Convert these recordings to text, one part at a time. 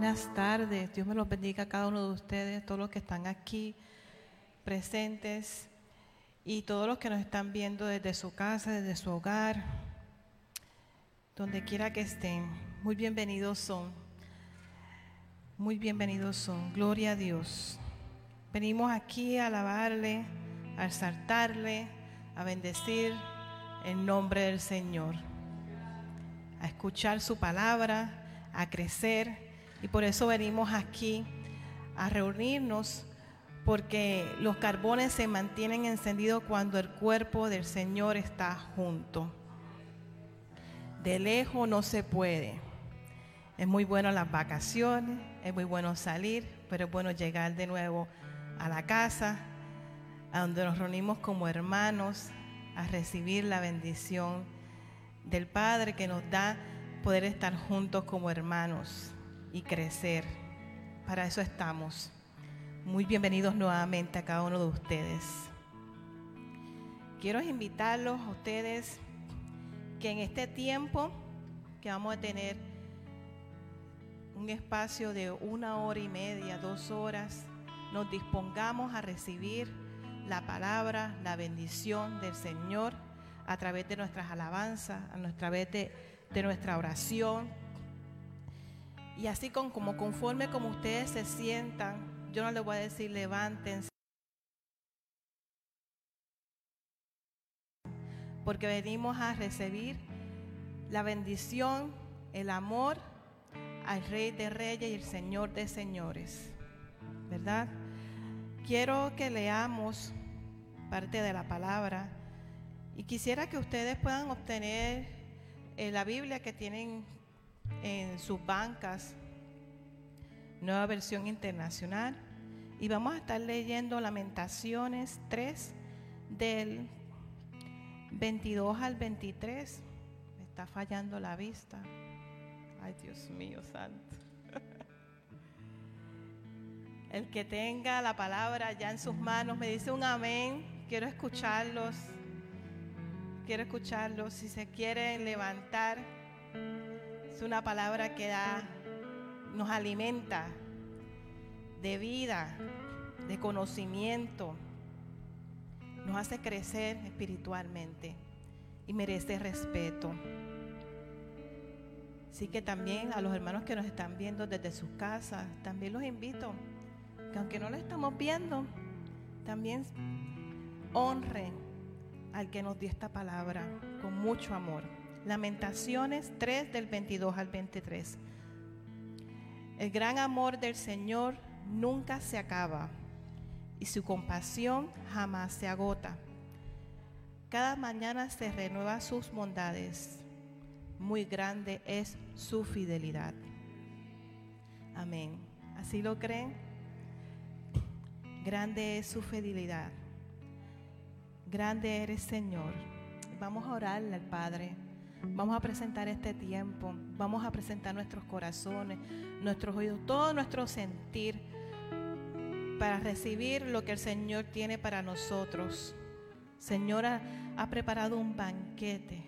Buenas tardes. Dios me los bendiga a cada uno de ustedes, todos los que están aquí presentes y todos los que nos están viendo desde su casa, desde su hogar, donde quiera que estén. Muy bienvenidos son. Muy bienvenidos son. Gloria a Dios. Venimos aquí a alabarle, a exaltarle, a bendecir el nombre del Señor, a escuchar su palabra a crecer y por eso venimos aquí a reunirnos porque los carbones se mantienen encendidos cuando el cuerpo del Señor está junto. De lejos no se puede. Es muy bueno las vacaciones, es muy bueno salir, pero es bueno llegar de nuevo a la casa, a donde nos reunimos como hermanos, a recibir la bendición del Padre que nos da poder estar juntos como hermanos y crecer. Para eso estamos. Muy bienvenidos nuevamente a cada uno de ustedes. Quiero invitarlos a ustedes que en este tiempo que vamos a tener un espacio de una hora y media, dos horas, nos dispongamos a recibir la palabra, la bendición del Señor a través de nuestras alabanzas, a vez de de nuestra oración. Y así con, como conforme como ustedes se sientan, yo no les voy a decir levántense. Porque venimos a recibir la bendición, el amor al Rey de Reyes y el Señor de Señores. ¿Verdad? Quiero que leamos parte de la palabra y quisiera que ustedes puedan obtener la Biblia que tienen en sus bancas, nueva versión internacional, y vamos a estar leyendo Lamentaciones 3 del 22 al 23. Me está fallando la vista. Ay, Dios mío, santo. El que tenga la palabra ya en sus manos me dice un amén. Quiero escucharlos quiero escucharlo. Si se quiere levantar, es una palabra que da, nos alimenta de vida, de conocimiento, nos hace crecer espiritualmente y merece respeto. Así que también a los hermanos que nos están viendo desde sus casas, también los invito que aunque no lo estamos viendo, también honren al que nos dio esta palabra con mucho amor. Lamentaciones 3 del 22 al 23. El gran amor del Señor nunca se acaba y su compasión jamás se agota. Cada mañana se renueva sus bondades. Muy grande es su fidelidad. Amén. ¿Así lo creen? Grande es su fidelidad. Grande eres, Señor. Vamos a orarle al Padre. Vamos a presentar este tiempo. Vamos a presentar nuestros corazones, nuestros oídos, todo nuestro sentir para recibir lo que el Señor tiene para nosotros. Señor ha, ha preparado un banquete.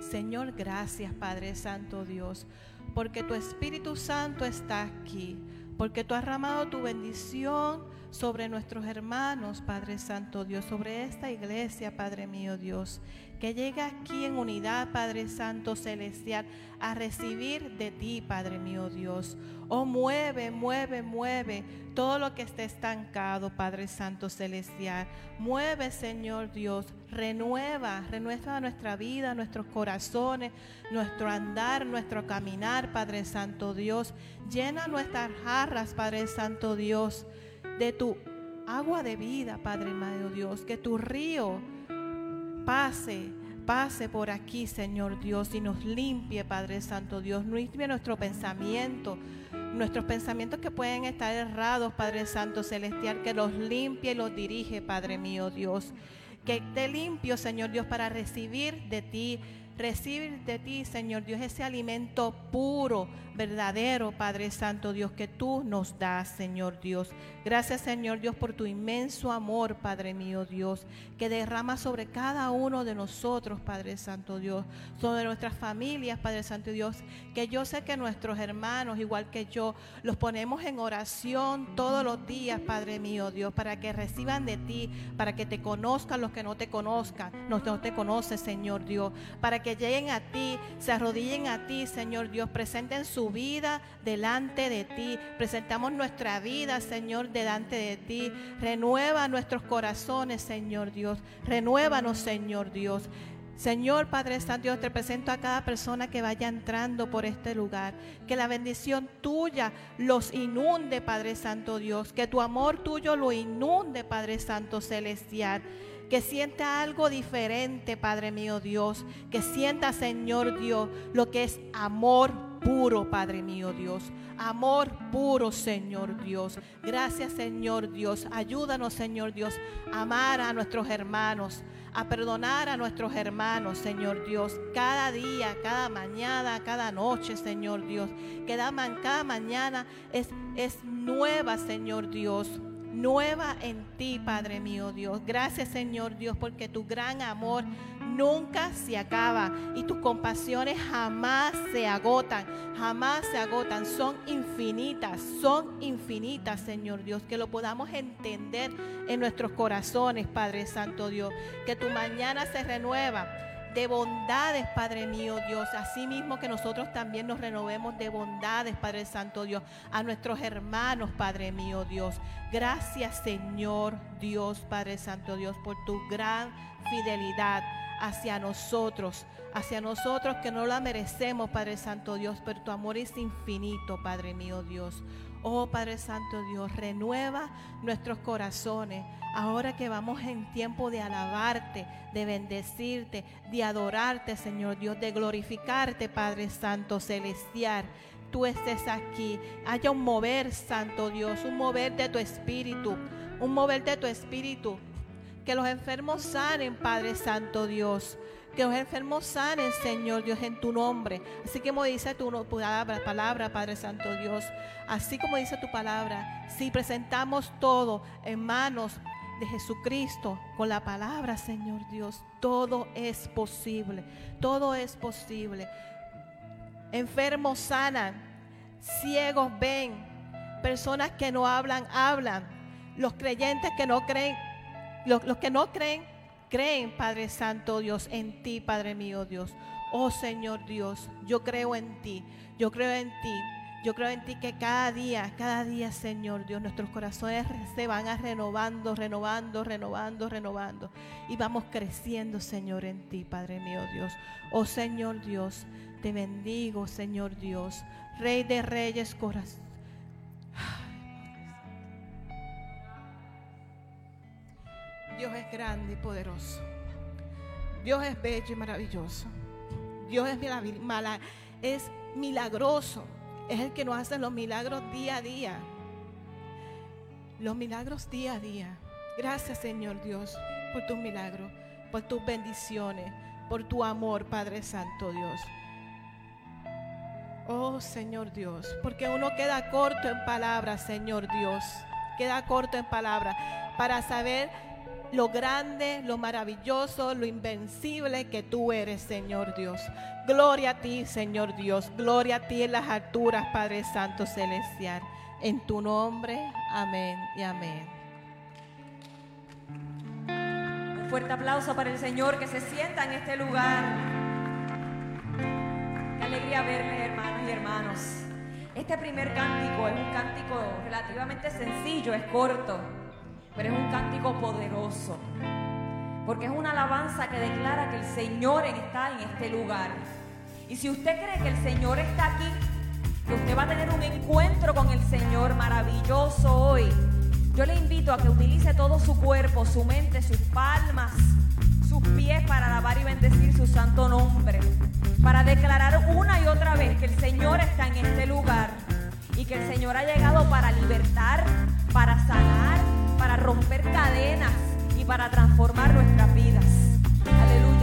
Señor, gracias Padre Santo Dios, porque tu Espíritu Santo está aquí, porque tú has ramado tu bendición sobre nuestros hermanos, Padre Santo Dios, sobre esta iglesia, Padre mío Dios, que llega aquí en unidad, Padre Santo Celestial, a recibir de ti, Padre mío Dios. Oh, mueve, mueve, mueve todo lo que esté estancado, Padre Santo Celestial. Mueve, Señor Dios, renueva, renueva nuestra vida, nuestros corazones, nuestro andar, nuestro caminar, Padre Santo Dios. Llena nuestras jarras, Padre Santo Dios de tu agua de vida, Padre Madre Dios, que tu río pase, pase por aquí, Señor Dios, y nos limpie, Padre Santo Dios, limpie nuestro pensamiento, nuestros pensamientos que pueden estar errados, Padre Santo Celestial, que los limpie y los dirige, Padre mío Dios. Que esté limpio, Señor Dios, para recibir de ti recibir de ti, Señor Dios, ese alimento puro, verdadero, Padre Santo Dios, que tú nos das, Señor Dios. Gracias, Señor Dios, por tu inmenso amor, Padre mío Dios, que derrama sobre cada uno de nosotros, Padre Santo Dios, sobre nuestras familias, Padre Santo Dios, que yo sé que nuestros hermanos, igual que yo, los ponemos en oración todos los días, Padre mío Dios, para que reciban de ti, para que te conozcan los que no te conozcan, no, no te conocen, Señor Dios, para que lleguen a ti, se arrodillen a ti, Señor Dios, presenten su vida delante de ti, presentamos nuestra vida, Señor, delante de ti, renueva nuestros corazones, Señor Dios, renuévanos, Señor Dios. Señor Padre Santo, Dios, te presento a cada persona que vaya entrando por este lugar. Que la bendición tuya los inunde, Padre Santo Dios. Que tu amor tuyo lo inunde, Padre Santo Celestial que sienta algo diferente, Padre mío Dios, que sienta, Señor Dios, lo que es amor puro, Padre mío Dios. Amor puro, Señor Dios. Gracias, Señor Dios. Ayúdanos, Señor Dios, a amar a nuestros hermanos, a perdonar a nuestros hermanos, Señor Dios, cada día, cada mañana, cada noche, Señor Dios. Que cada mañana es, es nueva, Señor Dios nueva en ti, Padre mío Dios. Gracias, Señor Dios, porque tu gran amor nunca se acaba y tus compasiones jamás se agotan, jamás se agotan, son infinitas, son infinitas, Señor Dios, que lo podamos entender en nuestros corazones, Padre Santo Dios, que tu mañana se renueva de bondades, Padre mío Dios. Así mismo que nosotros también nos renovemos de bondades, Padre Santo Dios, a nuestros hermanos, Padre mío Dios. Gracias, Señor Dios, Padre Santo Dios, por tu gran fidelidad hacia nosotros, hacia nosotros que no la merecemos, Padre Santo Dios, pero tu amor es infinito, Padre mío Dios. Oh Padre Santo Dios, renueva nuestros corazones. Ahora que vamos en tiempo de alabarte, de bendecirte, de adorarte, Señor Dios, de glorificarte, Padre Santo Celestial. Tú estés aquí. Haya un mover, Santo Dios, un mover de tu espíritu, un mover de tu espíritu. Que los enfermos sanen, Padre Santo Dios que los enfermos sanen, Señor Dios, en tu nombre. Así como dice tu palabra, palabra, Padre Santo Dios. Así como dice tu palabra, si presentamos todo en manos de Jesucristo con la palabra, Señor Dios, todo es posible. Todo es posible. Enfermos sanan, ciegos ven, personas que no hablan, hablan. Los creyentes que no creen, los, los que no creen creen, Padre Santo Dios, en ti, Padre mío Dios. Oh Señor Dios, yo creo en ti, yo creo en ti. Yo creo en ti que cada día, cada día, Señor Dios, nuestros corazones se van a renovando, renovando, renovando, renovando. Y vamos creciendo, Señor, en ti, Padre mío Dios. Oh Señor Dios, te bendigo, Señor Dios, Rey de Reyes, corazón. Dios es grande y poderoso. Dios es bello y maravilloso. Dios es, milagroso. Es el que nos hace los milagros día a día. Los milagros día a día. Gracias Señor Dios por tus milagros, por tus bendiciones, por tu amor, Padre Santo Dios. Oh Señor Dios, porque uno queda corto en palabras, Señor Dios. Queda corto en palabras para saber lo grande, lo maravilloso, lo invencible que tú eres, Señor Dios. Gloria a ti, Señor Dios. Gloria a ti en las alturas, Padre Santo Celestial. En tu nombre, amén y amén. Un fuerte aplauso para el Señor que se sienta en este lugar. Qué alegría verle, hermanos y hermanos. Este primer cántico es un cántico relativamente sencillo, es corto pero es un cántico poderoso. Porque es una alabanza que declara que el Señor está en este lugar. Y si usted cree que el Señor está aquí, que usted va a tener un encuentro con el Señor maravilloso hoy, yo le invito a que utilice todo su cuerpo, su mente, sus palmas, sus pies para alabar y bendecir su santo nombre. Para declarar una y otra vez que el Señor está en este lugar y que el Señor ha llegado para libertar, para sanar para romper cadenas y para transformar nuestras vidas. Aleluya.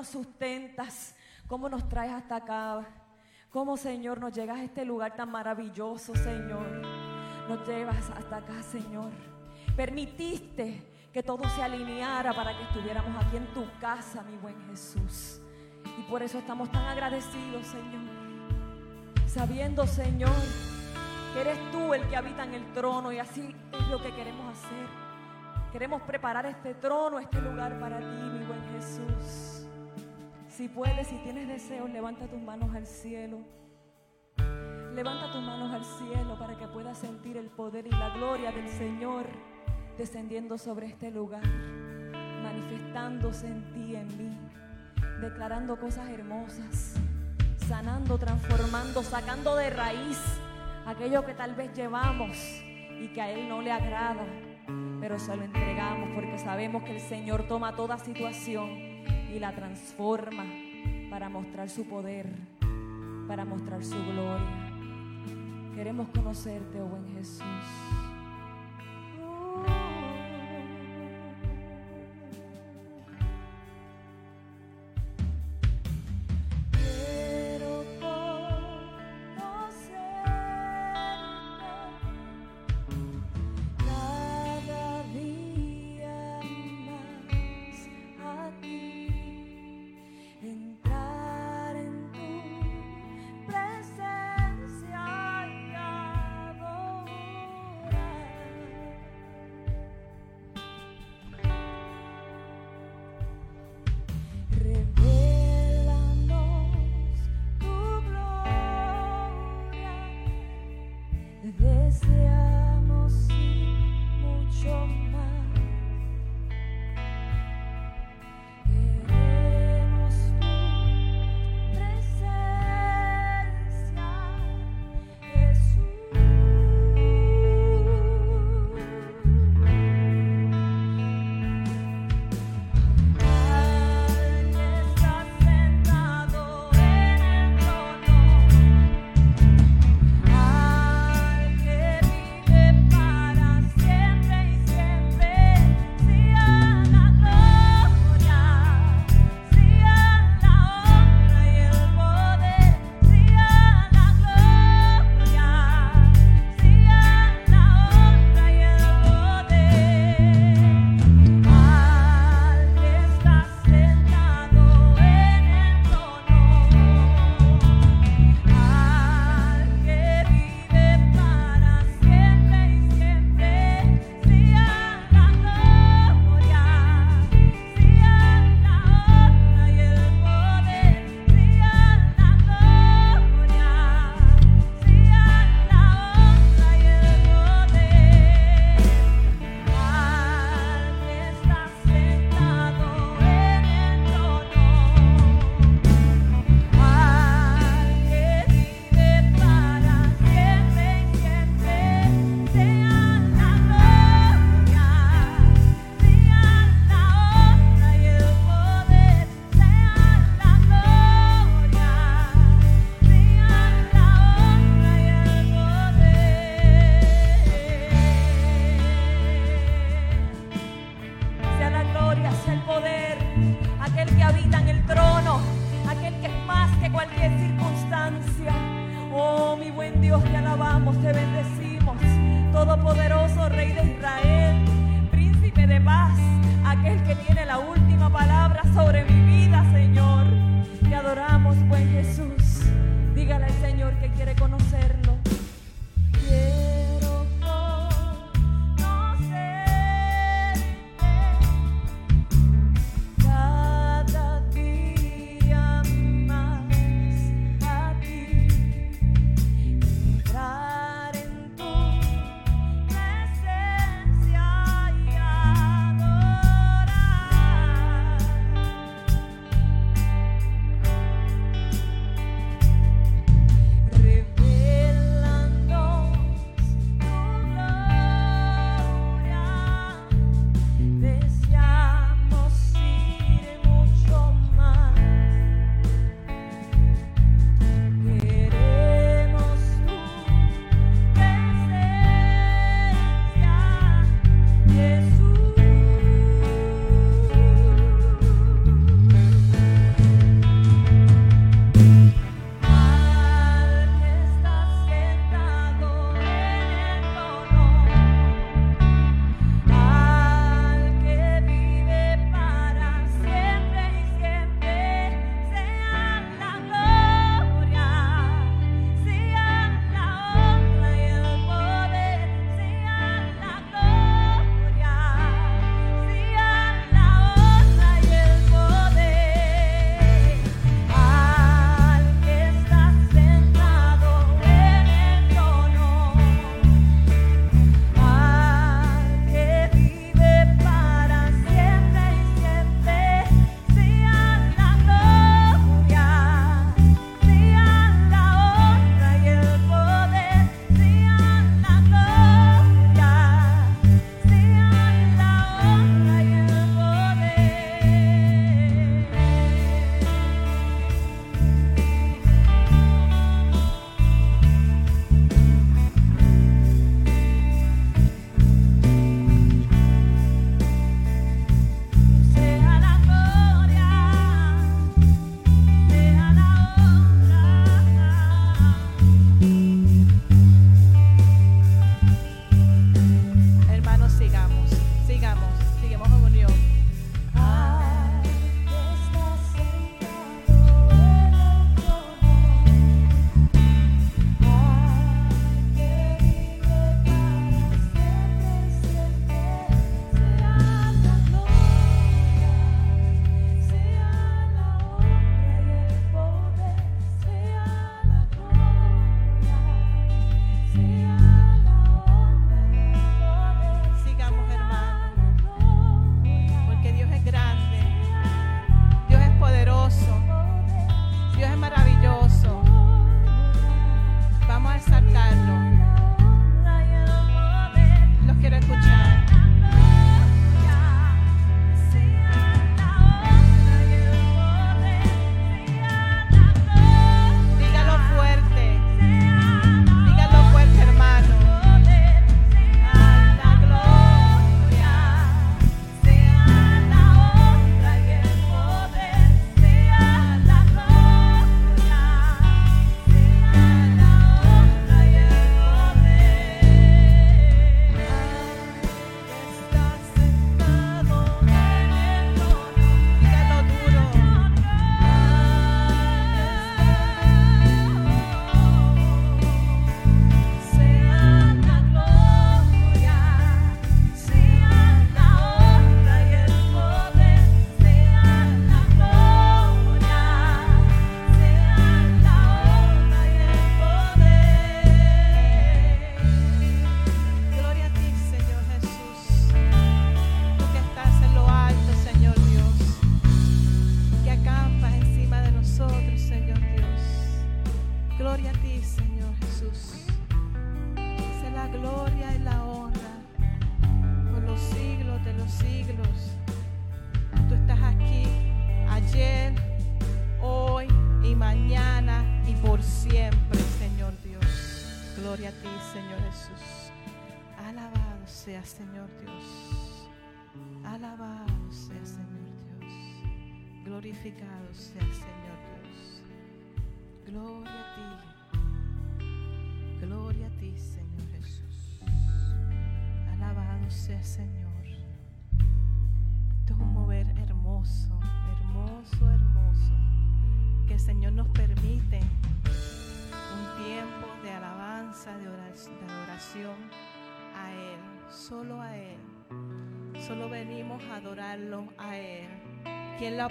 Nos sustentas, cómo nos traes hasta acá. Cómo, Señor, nos llegas a este lugar tan maravilloso, Señor. Nos llevas hasta acá, Señor. Permitiste que todo se alineara para que estuviéramos aquí en tu casa, mi buen Jesús. Y por eso estamos tan agradecidos, Señor. Sabiendo, Señor, que eres tú el que habita en el trono y así es lo que queremos hacer. Queremos preparar este trono, este lugar para ti, mi buen Jesús. Si puedes, si tienes deseos, levanta tus manos al cielo. Levanta tus manos al cielo para que puedas sentir el poder y la gloria del Señor descendiendo sobre este lugar, manifestándose en ti, en mí, declarando cosas hermosas, sanando, transformando, sacando de raíz aquello que tal vez llevamos y que a Él no le agrada, pero se lo entregamos porque sabemos que el Señor toma toda situación y la transforma para mostrar su poder, para mostrar su gloria. Queremos conocerte, oh buen Jesús.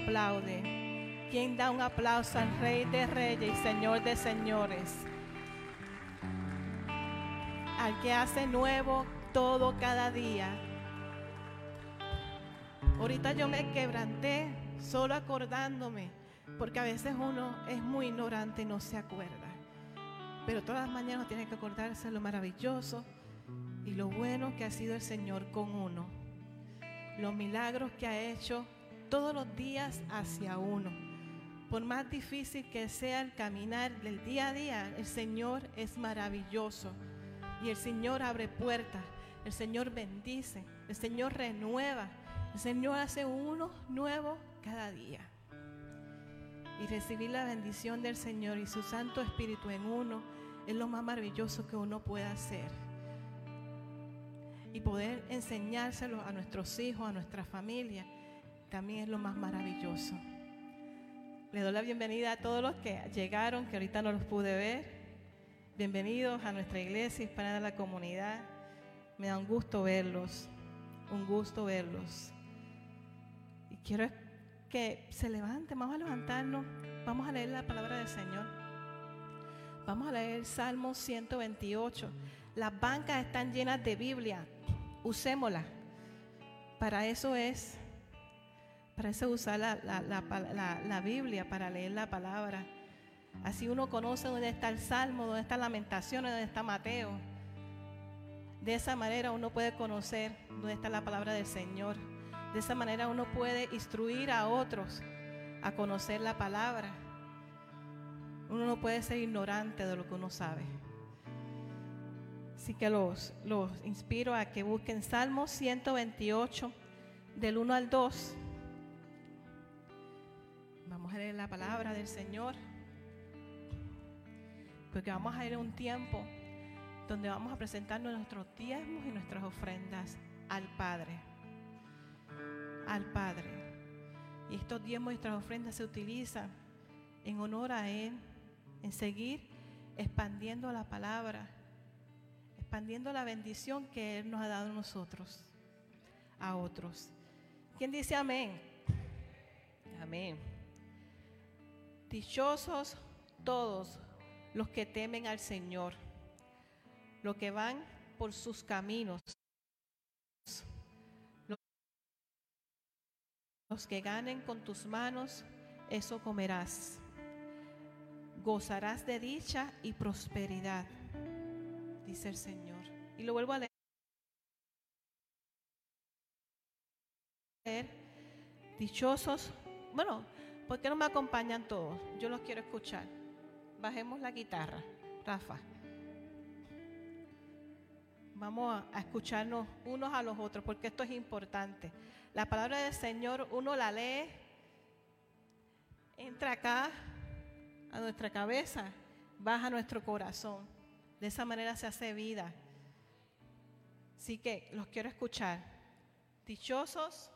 Aplaude? ¿Quién da un aplauso al Rey de Reyes y Señor de Señores? Al que hace nuevo todo cada día. Ahorita yo me quebranté solo acordándome, porque a veces uno es muy ignorante y no se acuerda. Pero todas las mañanas tiene que acordarse lo maravilloso y lo bueno que ha sido el Señor con uno. Los milagros que ha hecho todos los días hacia uno. Por más difícil que sea el caminar del día a día, el Señor es maravilloso. Y el Señor abre puertas, el Señor bendice, el Señor renueva, el Señor hace uno nuevo cada día. Y recibir la bendición del Señor y su Santo Espíritu en uno es lo más maravilloso que uno puede hacer. Y poder enseñárselo a nuestros hijos, a nuestra familia también es lo más maravilloso. Le doy la bienvenida a todos los que llegaron, que ahorita no los pude ver. Bienvenidos a nuestra iglesia hispana de la comunidad. Me da un gusto verlos, un gusto verlos. Y quiero que se levanten, vamos a levantarnos, vamos a leer la palabra del Señor. Vamos a leer Salmo 128. Las bancas están llenas de Biblia, usémosla. Para eso es para eso usar la, Biblia, para leer la palabra. Así uno conoce dónde está el Salmo, dónde está Lamentaciones, dónde está Mateo. De esa manera uno puede conocer dónde está la palabra del Señor. De esa manera uno puede instruir a otros a conocer la palabra. Uno no puede ser ignorante de lo que uno sabe. Así que los, los inspiro a que busquen Salmo 128, del 1 al 2. Vamos a leer la palabra del Señor. Porque vamos a ir a un tiempo donde vamos a presentarnos nuestros diezmos y nuestras ofrendas al Padre. al Padre. Y estos diezmos y nuestras ofrendas se utilizan en honor a Él, en seguir expandiendo la palabra, expandiendo la bendición que Él nos ha dado a nosotros, a otros. ¿Quién dice amén? Amén. Dichosos todos los que temen al Señor, los que van por sus caminos, los que ganen con tus manos, eso comerás. Gozarás de dicha y prosperidad, dice el Señor. Y lo vuelvo a leer. Dichosos, bueno, ¿por qué no me acompañan todos? Yo los quiero escuchar. Bajemos la guitarra, Rafa. Vamos a escucharnos unos a los otros, porque esto es importante. La palabra del Señor, uno la lee, entra acá a nuestra cabeza, baja a nuestro corazón. De esa manera se hace vida. Así que los quiero escuchar. Dichosos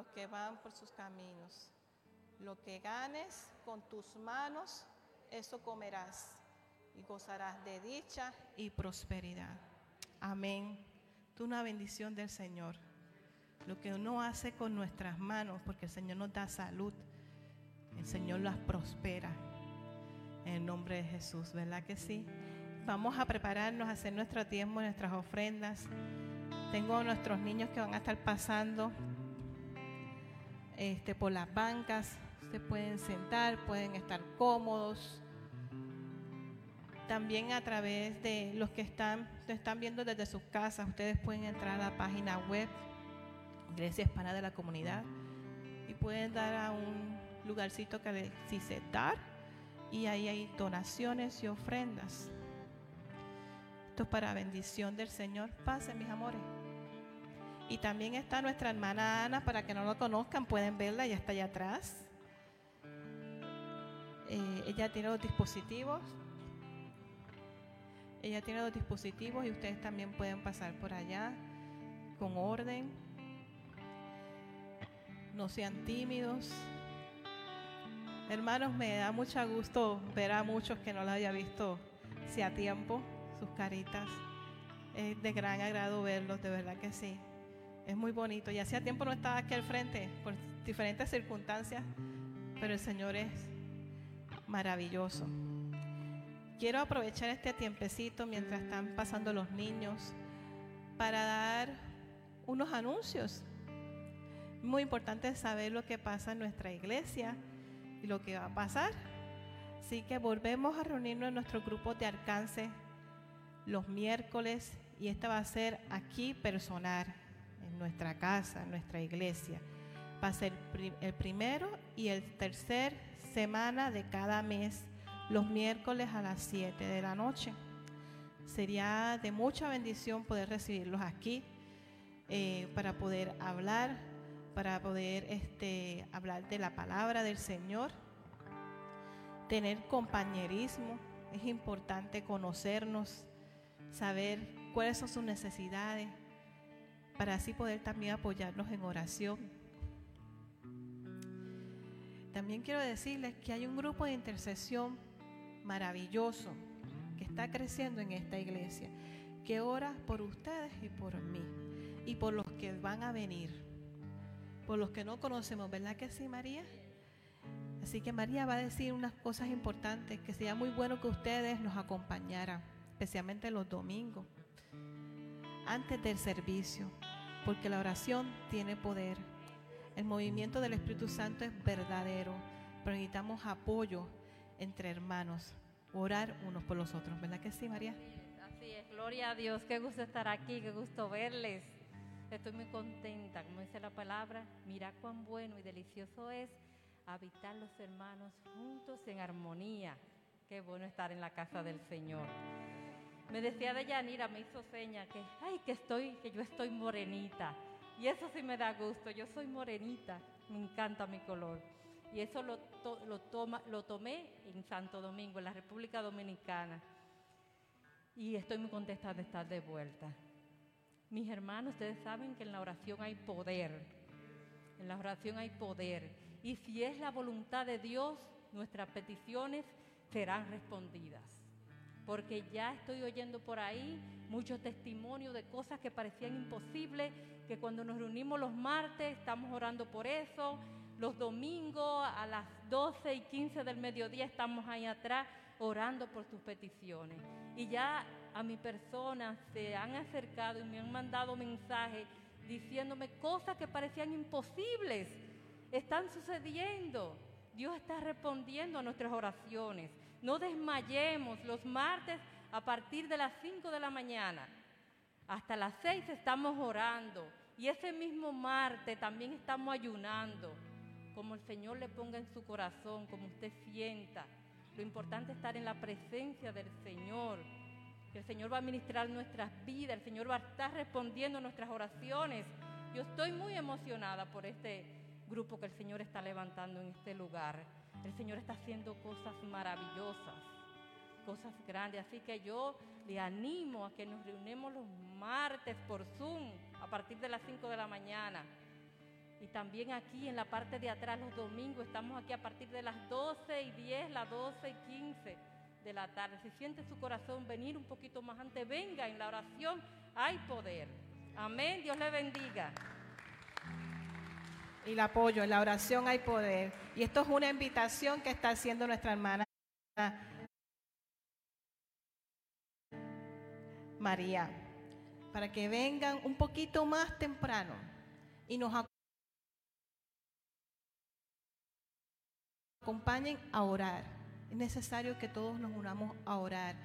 los que van por sus caminos. Lo que ganes con tus manos, eso comerás y gozarás de dicha y prosperidad. Amén. Tú una bendición del Señor. Lo que uno hace con nuestras manos, porque el Señor nos da salud, el Señor las prospera. En el nombre de Jesús, ¿verdad que sí? Vamos a prepararnos a hacer nuestro tiempo, nuestras ofrendas. Tengo a nuestros niños que van a estar pasando este, por las bancas. Se pueden sentar, pueden estar cómodos también a través de los que están, están viendo desde sus casas, ustedes pueden entrar a la página web Iglesia Hispana de la Comunidad y pueden dar a un lugarcito que dice dar y ahí hay donaciones y ofrendas. Esto es para bendición del Señor. Pase, mis amores. Y también está nuestra hermana Ana, para que no lo conozcan, pueden verla, ya está allá atrás. Eh, ella tiene los dispositivos ella tiene dos dispositivos y ustedes también pueden pasar por allá con orden. No sean tímidos. Hermanos, me da mucho gusto ver a muchos que no la haya visto a tiempo, sus caritas. Es de gran agrado verlos, de verdad que sí. Es muy bonito. Y hacía tiempo no estaba aquí al frente por diferentes circunstancias, pero el Señor es maravilloso. Quiero aprovechar este tiempecito mientras están pasando los niños para dar unos anuncios. Muy importante saber lo que pasa en nuestra iglesia y lo que va a pasar. Así que volvemos a reunirnos en nuestro grupo de alcance los miércoles y esta va a ser aquí personal, en nuestra casa, en nuestra iglesia. Va a ser el primero y el tercer semana de cada mes los miércoles a las 7 de la noche. Sería de mucha bendición poder recibirlos aquí eh, para poder hablar, para poder este, hablar de la palabra del Señor, tener compañerismo. Es importante conocernos, saber cuáles son sus necesidades, para así poder también apoyarnos en oración. También quiero decirles que hay un grupo de intercesión maravilloso que está creciendo en esta iglesia, que ora por ustedes y por mí, y por los que van a venir, por los que no conocemos, ¿verdad que sí, María? Así que María va a decir unas cosas importantes, que sería muy bueno que ustedes nos acompañaran, especialmente los domingos, antes del servicio, porque la oración tiene poder. El movimiento del Espíritu Santo es verdadero, pero necesitamos apoyo entre hermanos, orar unos por los otros, ¿verdad que sí, María? Así es, gloria a Dios, qué gusto estar aquí, qué gusto verles. Estoy muy contenta, como dice la palabra, mira cuán bueno y delicioso es habitar los hermanos juntos en armonía. Qué bueno estar en la casa del Señor. Me decía de Yanira, me hizo seña que, ay, que estoy, que yo estoy morenita. Y eso sí me da gusto, yo soy morenita, me encanta mi color. Y eso lo, lo, toma, lo tomé en Santo Domingo, en la República Dominicana. Y estoy muy contenta de estar de vuelta. Mis hermanos, ustedes saben que en la oración hay poder. En la oración hay poder. Y si es la voluntad de Dios, nuestras peticiones serán respondidas. Porque ya estoy oyendo por ahí muchos testimonios de cosas que parecían imposibles, que cuando nos reunimos los martes estamos orando por eso, los domingos a las 12 y 15 del mediodía estamos ahí atrás orando por sus peticiones. Y ya a mi persona se han acercado y me han mandado mensajes diciéndome cosas que parecían imposibles. Están sucediendo. Dios está respondiendo a nuestras oraciones. No desmayemos los martes a partir de las 5 de la mañana. Hasta las 6 estamos orando. Y ese mismo martes también estamos ayunando. Como el Señor le ponga en su corazón, como usted sienta. Lo importante es estar en la presencia del Señor el Señor va a ministrar nuestras vidas, el Señor va a estar respondiendo nuestras oraciones. Yo estoy muy emocionada por este grupo que el Señor está levantando en este lugar. El Señor está haciendo cosas maravillosas, cosas grandes. Así que yo le animo a que nos reunamos los martes por Zoom a partir de las 5 de la mañana. Y también aquí en la parte de atrás los domingos estamos aquí a partir de las 12 y 10, las 12 y 15 de la tarde. Si siente su corazón venir un poquito más antes, venga en la oración, hay poder. Amén, Dios le bendiga. Y el apoyo, en la oración hay poder. Y esto es una invitación que está haciendo nuestra hermana María, para que vengan un poquito más temprano y nos acompañen a orar es necesario que todos nos unamos a orar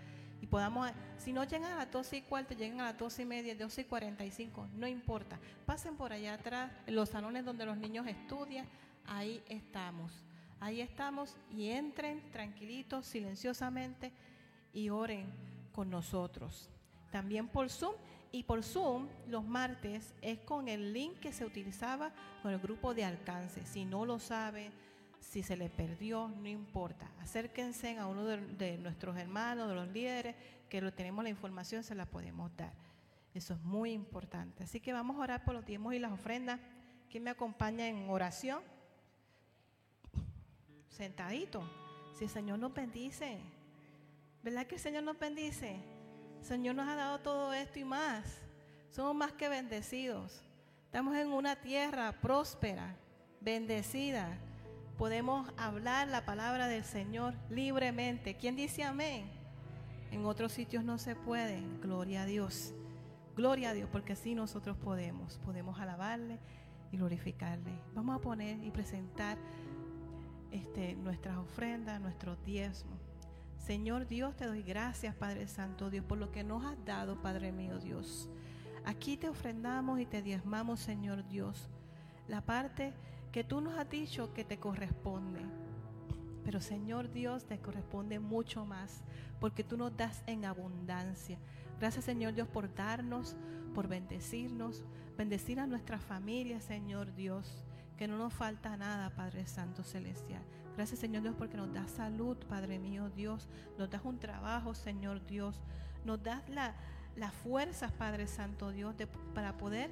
y podamos, si no llegan a las 12 y cuarto, llegan a las 12 y media, 12 y 45, no importa. Pasen por allá atrás, en los salones donde los niños estudian, ahí estamos. Ahí estamos y entren tranquilitos, silenciosamente y oren con nosotros. También por Zoom y por Zoom los martes es con el link que se utilizaba con el grupo de alcance. Si no lo saben, si se le perdió, no importa. Acérquense a uno de, nuestros hermanos, de los líderes, que lo tenemos la información, se la podemos dar. Eso es muy importante. Así que vamos a orar por los diezmos y las ofrendas. ¿Quién me acompaña en oración? Sentadito. Si el Señor nos bendice. ¿Verdad que el Señor nos bendice? El Señor nos ha dado todo esto y más. Somos más que bendecidos. Estamos en una tierra próspera, bendecida podemos hablar la palabra del Señor libremente. ¿Quién dice amén? En otros sitios no se puede. Gloria a Dios. Gloria a Dios, porque así nosotros podemos. Podemos alabarle y glorificarle. Vamos a poner y presentar este, nuestras ofrendas, nuestros diezmos. Señor Dios, te doy gracias, Padre Santo Dios, por lo que nos has dado, Padre mío Dios. Aquí te ofrendamos y te diezmamos, Señor Dios. La parte que tú nos has dicho que te corresponde. Pero Señor Dios, te corresponde mucho más, porque tú nos das en abundancia. Gracias Señor Dios por darnos, por bendecirnos, bendecir a nuestra familia, Señor Dios, que no nos falta nada, Padre Santo Celestial. Gracias Señor Dios porque nos das salud, Padre mío Dios, nos das un trabajo, Señor Dios, nos das las fuerzas, Padre Santo Dios, para poder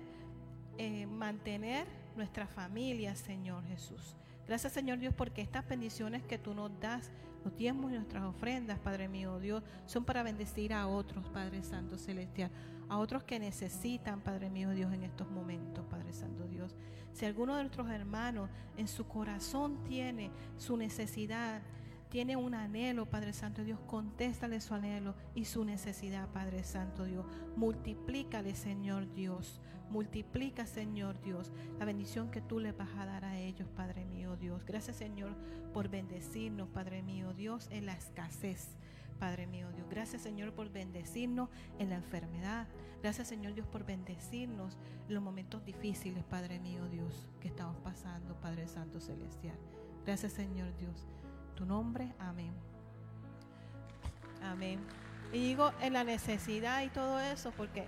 eh, mantener nuestra familia, Señor Jesús. Gracias, Señor Dios, porque estas bendiciones que tú nos das, los diezmos y nuestras ofrendas, Padre mío, Dios, son para bendecir a otros, Padre Santo Celestial, a otros que necesitan, Padre mío, Dios, en estos momentos, Padre Santo Dios. Si alguno de nuestros hermanos en su corazón tiene su necesidad, tiene un anhelo, Padre Santo Dios, contéstale su anhelo y su necesidad, Padre Santo Dios. Multiplícale, Señor Dios. Multiplica, Señor Dios, la bendición que tú le vas a dar a ellos, Padre mío Dios. Gracias, Señor, por bendecirnos, Padre mío Dios, en la escasez. Padre mío Dios. Gracias Señor por bendecirnos en la enfermedad. Gracias Señor Dios por bendecirnos en los momentos difíciles, Padre mío Dios, que estamos pasando, Padre Santo Celestial. Gracias Señor Dios tu nombre. Amén. Amén. Y digo en la necesidad y todo eso, porque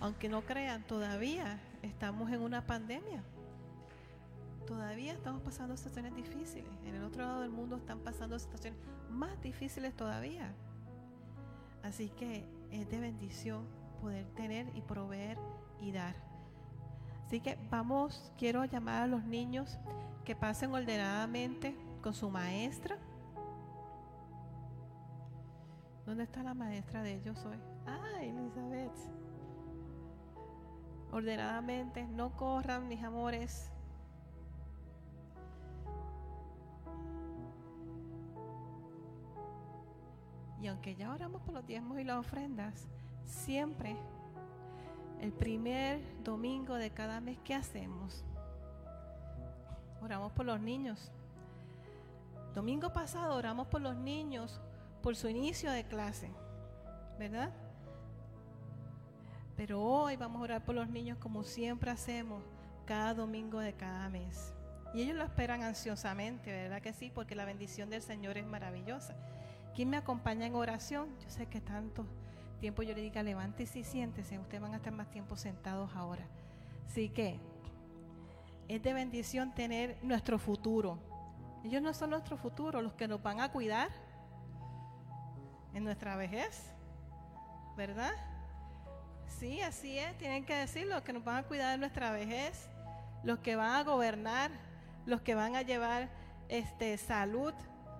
aunque no crean, todavía estamos en una pandemia. Todavía estamos pasando situaciones difíciles. En el otro lado del mundo están pasando situaciones más difíciles todavía. Así que es de bendición poder tener y proveer y dar. Así que vamos, quiero llamar a los niños que pasen ordenadamente con su maestra. ¿Dónde está la maestra de ellos hoy? Ah, Elizabeth. Ordenadamente, no corran, mis amores. Y aunque ya oramos por los diezmos y las ofrendas, siempre el primer domingo de cada mes, ¿qué hacemos? Oramos por los niños. Domingo pasado oramos por los niños por su inicio de clase, ¿verdad? Pero hoy vamos a orar por los niños como siempre hacemos cada domingo de cada mes. Y ellos lo esperan ansiosamente, ¿verdad que sí? Porque la bendición del Señor es maravillosa. ¿Quién me acompaña en oración? Yo sé que tanto tiempo yo le diga, levántese y siéntese, ustedes van a estar más tiempo sentados ahora. Así que es de bendición tener nuestro futuro. Ellos no son nuestro futuro, los que nos van a cuidar en nuestra vejez, ¿verdad? Sí, así es, tienen que decir los que nos van a cuidar en nuestra vejez, los que van a gobernar, los que van a llevar este, salud,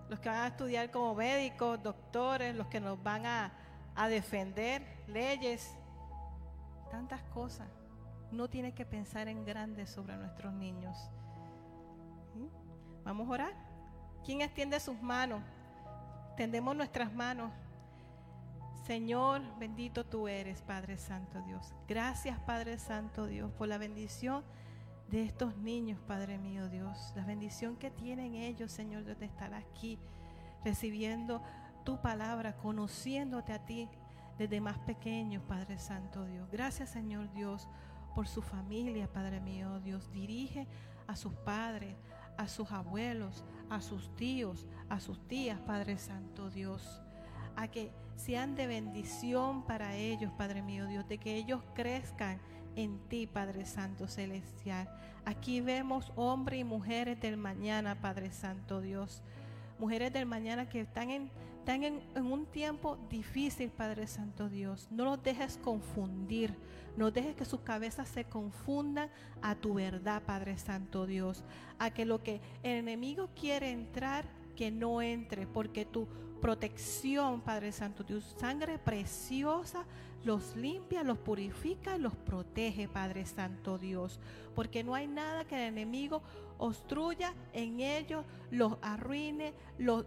los que van a estudiar como médicos, doctores, los que nos van a a defender leyes, tantas cosas. No tiene que pensar en grande sobre nuestros niños. Vamos a orar. ¿Quién extiende sus manos? Tendemos nuestras manos. Señor, bendito tú eres, Padre Santo Dios. Gracias, Padre Santo Dios, por la bendición de estos niños, Padre mío Dios. La bendición que tienen ellos, Señor, de estar aquí recibiendo tu palabra, conociéndote a ti desde más pequeños, Padre Santo Dios. Gracias, Señor Dios, por su familia, Padre mío Dios. Dirige a sus padres, a sus abuelos, a sus tíos, a sus tías, Padre Santo Dios. A que sean de bendición para ellos, Padre mío Dios, de que ellos crezcan en ti, Padre Santo Celestial. Aquí vemos hombres y mujeres del mañana, Padre Santo Dios. Mujeres del mañana que están en están en, un tiempo difícil, Padre Santo Dios. No los dejes confundir. No dejes que sus cabezas se confundan a tu verdad, Padre Santo Dios. A que lo que el enemigo quiere entrar, que no entre. Porque tu protección, Padre Santo Dios, sangre preciosa, los limpia, los purifica, los protege, Padre Santo Dios. Porque no hay nada que el enemigo obstruya en ellos, los arruine, los,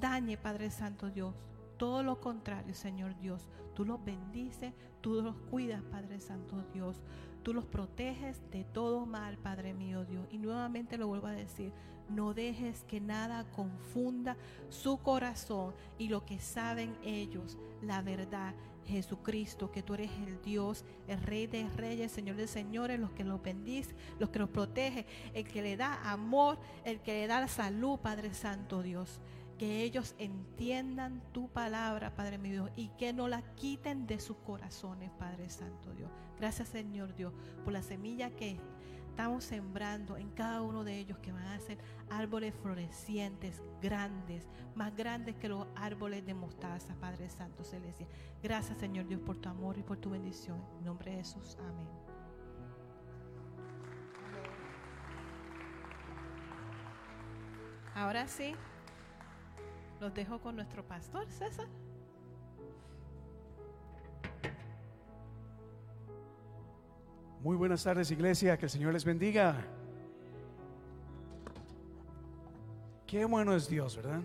dañe, Padre Santo Dios. Todo lo contrario, Señor Dios. Tú los bendices, tú los cuidas, Padre Santo Dios. Tú los proteges de todo mal, Padre mío Dios. Y nuevamente lo vuelvo a decir, no dejes que nada confunda su corazón y lo que saben ellos, la verdad Jesucristo, que tú eres el Dios, el Rey de Reyes, Señor de Señores, los que los bendice, los que los protege, el que le da amor, el que le da salud, Padre Santo Dios. Que ellos entiendan tu palabra, Padre mío, y que no la quiten de sus corazones, Padre Santo Dios. Gracias, Señor Dios, por la semilla que estamos sembrando en cada uno de ellos que van a ser árboles florecientes, grandes, más grandes que los árboles de mostaza, Padre Santo Celestial. Gracias, Señor Dios, por tu amor y por tu bendición. En nombre de Jesús, amén. Ahora sí, los dejo con nuestro pastor César. Muy buenas tardes, iglesia. Que el Señor les bendiga. Qué bueno es Dios, ¿verdad?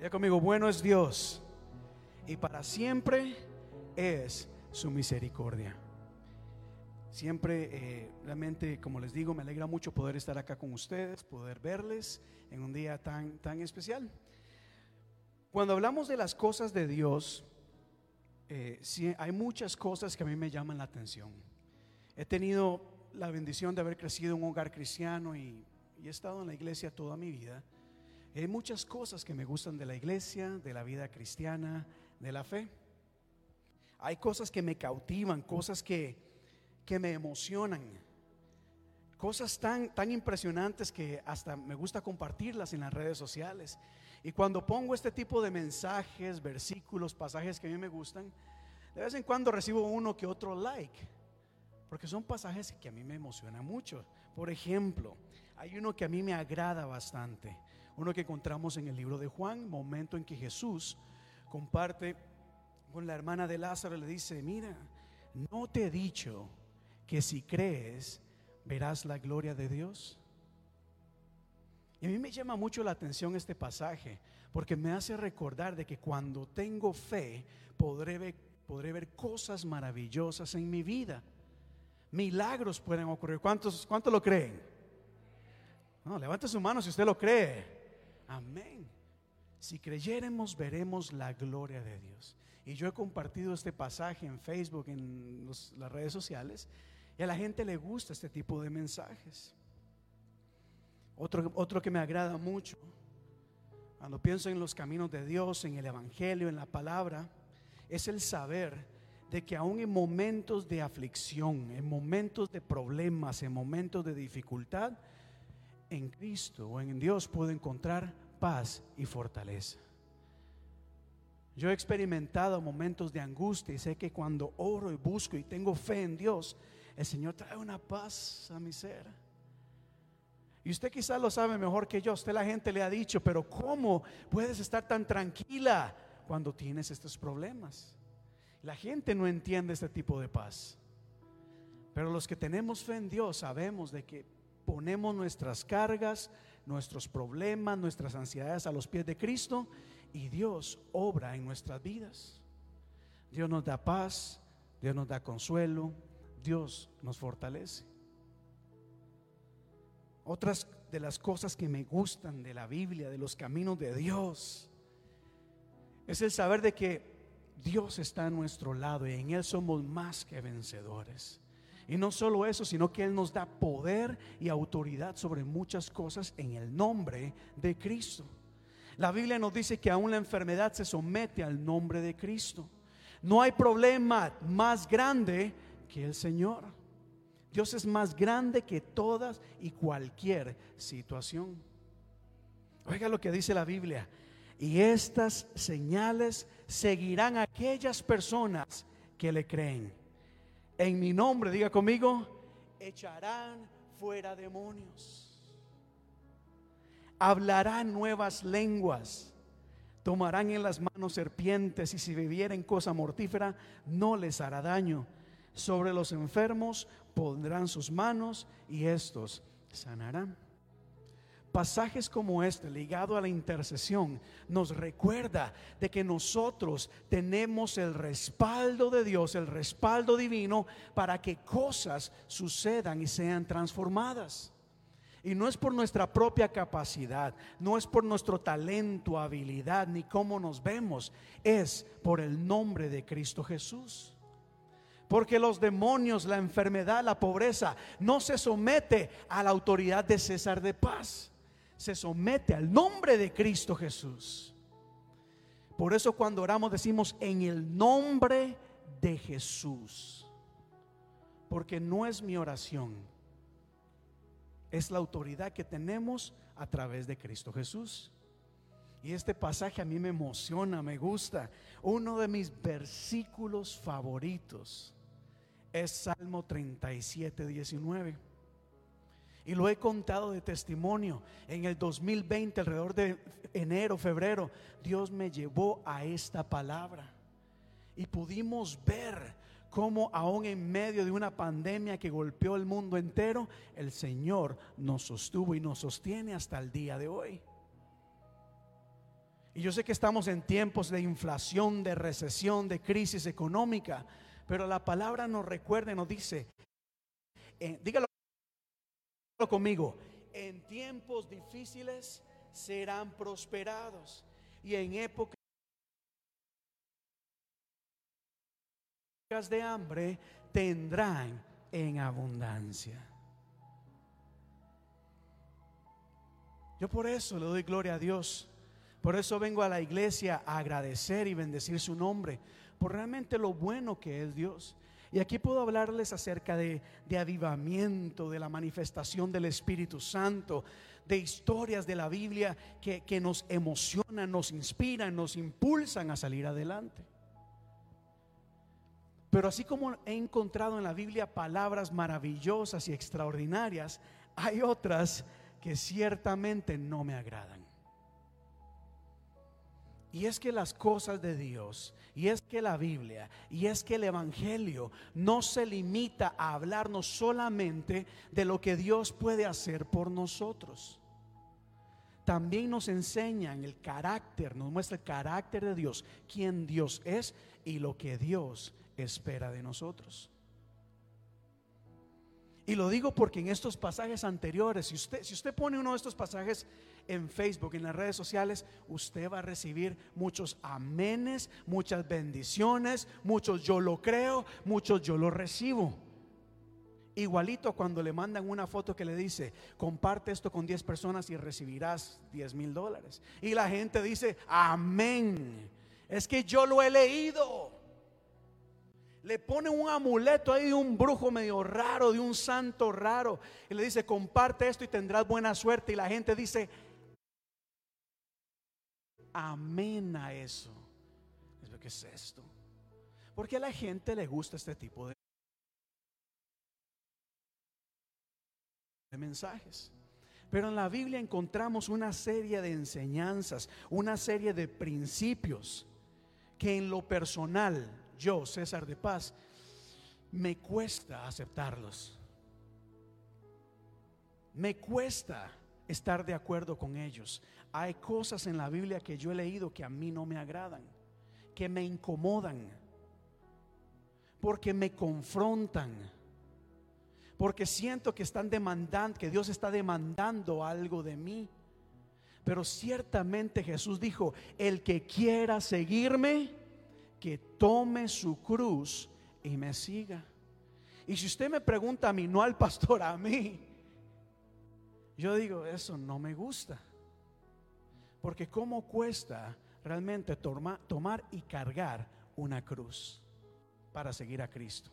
Ya conmigo, bueno es Dios. Y para siempre es su misericordia. Siempre, eh, realmente, como les digo, me alegra mucho poder estar acá con ustedes, poder verles en un día tan, tan especial. Cuando hablamos de las cosas de Dios, eh, hay muchas cosas que a mí me llaman la atención. He tenido la bendición de haber crecido en un hogar cristiano y, he estado en la iglesia toda mi vida. Hay muchas cosas que me gustan de la iglesia, de la vida cristiana, de la fe. Hay cosas que me cautivan, cosas que, que me emocionan, cosas tan, tan impresionantes que hasta me gusta compartirlas en las redes sociales. Y cuando pongo este tipo de mensajes, versículos, pasajes que a mí me gustan, De vez en cuando recibo uno que otro like, porque son pasajes que a mí me emocionan mucho. Por ejemplo, hay uno que a mí me agrada bastante, uno que encontramos en el libro de Juan, momento en que Jesús comparte con la hermana de Lázaro, le dice, mira, no te he dicho que si crees verás la gloria de Dios. Y a mí me llama mucho la atención este pasaje, porque me hace recordar de que cuando tengo fe podré ver, podré ver cosas maravillosas en mi vida. Milagros pueden ocurrir. ¿Cuántos, cuántos lo creen? No, levante su mano si usted lo cree. Amén. Si creyéremos, veremos la gloria de Dios. Y yo he compartido este pasaje en Facebook, en las redes sociales, y a la gente le gusta este tipo de mensajes. Otro, otro que me agrada mucho, cuando pienso en los caminos de Dios, en el Evangelio, en la palabra, es el saber de que aún en momentos de aflicción, en momentos de problemas, en momentos de dificultad, en Cristo o en Dios puedo encontrar paz y fortaleza. Yo he experimentado momentos de angustia y sé que cuando oro y busco y tengo fe en Dios, el Señor trae una paz a mi ser. Y usted quizás lo sabe mejor que yo. Usted la gente le ha dicho, pero ¿cómo puedes estar tan tranquila cuando tienes estos problemas? La gente no entiende este tipo de paz. Pero los que tenemos fe en Dios sabemos de que ponemos nuestras cargas, nuestros problemas, nuestras ansiedades a los pies de Cristo y Dios obra en nuestras vidas. Dios nos da paz, Dios nos da consuelo, Dios nos fortalece. Otras de las cosas que me gustan de la Biblia, de los caminos de Dios, es el saber de que Dios está a nuestro lado y en Él somos más que vencedores. Y no solo eso, sino que Él nos da poder y autoridad sobre muchas cosas en el nombre de Cristo. La Biblia nos dice que aún la enfermedad se somete al nombre de Cristo. No hay problema más grande que el Señor. Dios es más grande que todas y cualquier situación. Oiga lo que dice la Biblia. Y estas señales seguirán a aquellas personas que le creen. En mi nombre, diga conmigo, echarán fuera demonios hablarán nuevas lenguas, tomarán en las manos serpientes y si bebieren cosa mortífera no les hará daño. Sobre los enfermos pondrán sus manos y estos sanarán. Pasajes como este, ligado a la intercesión, nos recuerda de que nosotros tenemos el respaldo de Dios, el respaldo divino, para que cosas sucedan y sean transformadas. Y no es por nuestra propia capacidad, no es por nuestro talento, habilidad, ni cómo nos vemos, es por el nombre de Cristo Jesús. Porque los demonios, la enfermedad, la pobreza, no se somete a la autoridad de César de paz, se somete al nombre de Cristo Jesús. Por eso cuando oramos decimos en el nombre de Jesús. Porque no es mi oración es la autoridad que tenemos a través de Cristo Jesús. Y este pasaje a mí me emociona, me gusta. Uno de mis versículos favoritos es Salmo 37, 19. Y lo he contado de testimonio. En el 2020, alrededor de enero, febrero, Dios me llevó a esta palabra. Y pudimos ver cómo aún en medio de una pandemia que golpeó el mundo entero, el Señor nos sostuvo y nos sostiene hasta el día de hoy. Y yo sé que estamos en tiempos de inflación, de recesión, de crisis económica, pero la palabra nos recuerda y nos dice, eh, dígalo conmigo, en tiempos difíciles serán prosperados y en época de hambre tendrán en abundancia. Yo por eso le doy gloria a Dios. Por eso vengo a la iglesia a agradecer y bendecir su nombre, por realmente lo bueno que es Dios. Y aquí puedo hablarles acerca de, de, avivamiento, de la manifestación del Espíritu Santo, de historias de la Biblia que, que nos emocionan, nos inspiran, nos impulsan a salir adelante. Pero así como he encontrado en la Biblia palabras maravillosas y extraordinarias, hay otras que ciertamente no me agradan. Y es que las cosas de Dios, y es que la Biblia, y es que el Evangelio no se limita a hablarnos solamente de lo que Dios puede hacer por nosotros. También nos enseñan el carácter, nos muestra el carácter de Dios, quién Dios es y lo que Dios espera de nosotros. Y lo digo porque en estos pasajes anteriores, si usted, si usted pone uno de estos pasajes en Facebook, en las redes sociales, usted va a recibir muchos amenes, muchas bendiciones, muchos yo lo creo, muchos yo lo recibo. Igualito cuando le mandan una foto que le dice, comparte esto con 10 personas y recibirás 10 mil dólares. Y la gente dice, amén. Es que yo lo he leído. Le pone un amuleto ahí de un brujo medio raro, de un santo raro. Y le dice, comparte esto y tendrás buena suerte. Y la gente dice, amén a eso. ¿Qué es esto? Porque a la gente le gusta este tipo de, mensajes. Pero en la Biblia encontramos una serie de enseñanzas, una serie de principios que en lo personal, yo, César de Paz, me cuesta aceptarlos. Me cuesta estar de acuerdo con ellos. Hay cosas en la Biblia que yo he leído que a mí no me agradan, que me incomodan, porque me confrontan, porque siento que están demandando, que Dios está demandando algo de mí. Pero ciertamente Jesús dijo, el que quiera seguirme, que tome su cruz y me siga. Y si usted me pregunta a mí, no al pastor, a mí, yo digo, eso no me gusta. Porque cómo cuesta realmente tomar y cargar una cruz para seguir a Cristo.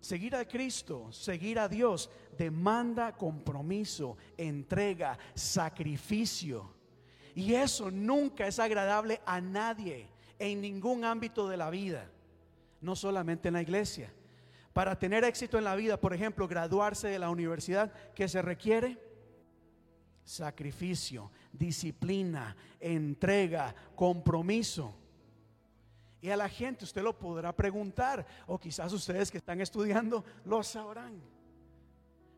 Seguir a Cristo, seguir a Dios, demanda compromiso, entrega, sacrificio. Y eso nunca es agradable a nadie en ningún ámbito de la vida, no solamente en la iglesia. Para tener éxito en la vida, por ejemplo, graduarse de la universidad, ¿qué se requiere? Sacrificio, disciplina, entrega, compromiso. Y a la gente usted lo podrá preguntar, o quizás ustedes que están estudiando lo sabrán.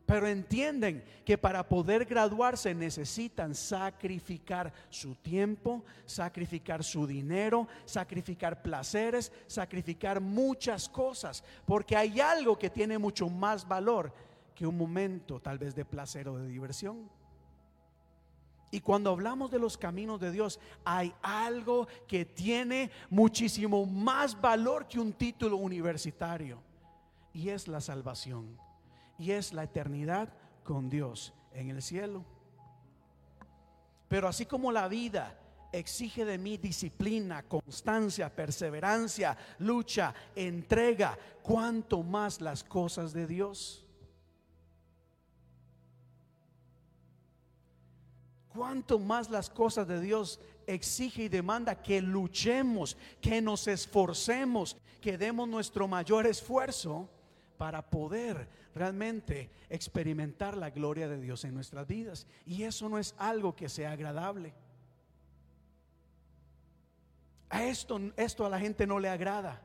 Pero entienden que para poder graduarse necesitan sacrificar su tiempo, sacrificar su dinero, sacrificar placeres, sacrificar muchas cosas, porque hay algo que tiene mucho más valor que un momento tal vez de placer o de diversión. Y cuando hablamos de los caminos de Dios, hay algo que tiene muchísimo más valor que un título universitario. Y es la salvación. Y es la eternidad con Dios en el cielo. Pero así como la vida exige de mí disciplina, constancia, perseverancia, lucha, entrega, cuanto más las cosas de Dios. Cuánto más las cosas de Dios exige y demanda que luchemos, que nos esforcemos, que demos nuestro mayor esfuerzo para poder realmente experimentar la gloria de Dios en nuestras vidas. Y eso no es algo que sea agradable. A esto, esto a la gente no le agrada.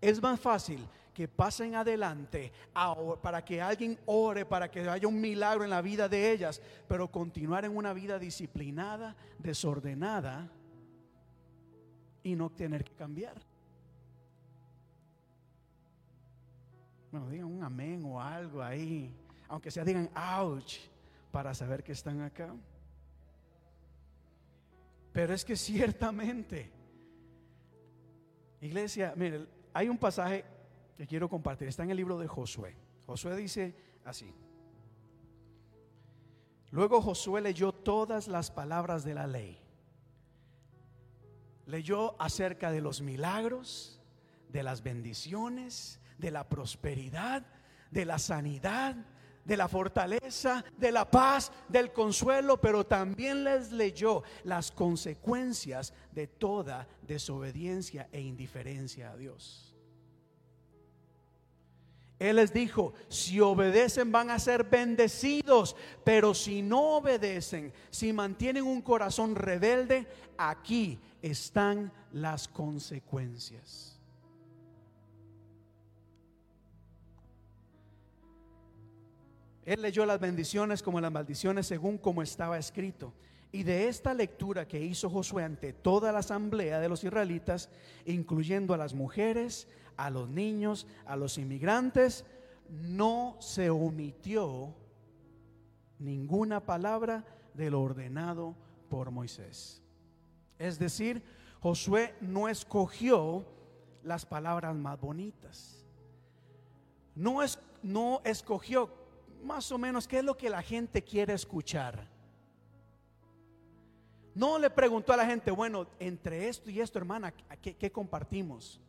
Es más fácil que pasen adelante para que alguien ore, para que haya un milagro en la vida de ellas, pero continuar en una vida disciplinada, desordenada y no tener que cambiar. Bueno, digan un amén o algo ahí, aunque sea digan ouch, para saber que están acá. Pero es que ciertamente, iglesia, mire, hay un pasaje que quiero compartir. Está en el libro de Josué. Josué dice así. Luego Josué leyó todas las palabras de la ley. Leyó acerca de los milagros, de las bendiciones, de la prosperidad, de la sanidad, de la fortaleza, de la paz, del consuelo, pero también les leyó las consecuencias de toda desobediencia e indiferencia a Dios. Él les dijo, si obedecen van a ser bendecidos, pero si no obedecen, si mantienen un corazón rebelde, aquí están las consecuencias. Él leyó las bendiciones como las maldiciones según como estaba escrito. Y de esta lectura que hizo Josué ante toda la asamblea de los israelitas, incluyendo a las mujeres, a los niños, a los inmigrantes, no se omitió ninguna palabra de lo ordenado por Moisés. Es decir, Josué no escogió las palabras más bonitas. No, es, no escogió más o menos qué es lo que la gente quiere escuchar. No le preguntó a la gente, bueno, entre esto y esto, hermana, ¿qué, qué compartimos?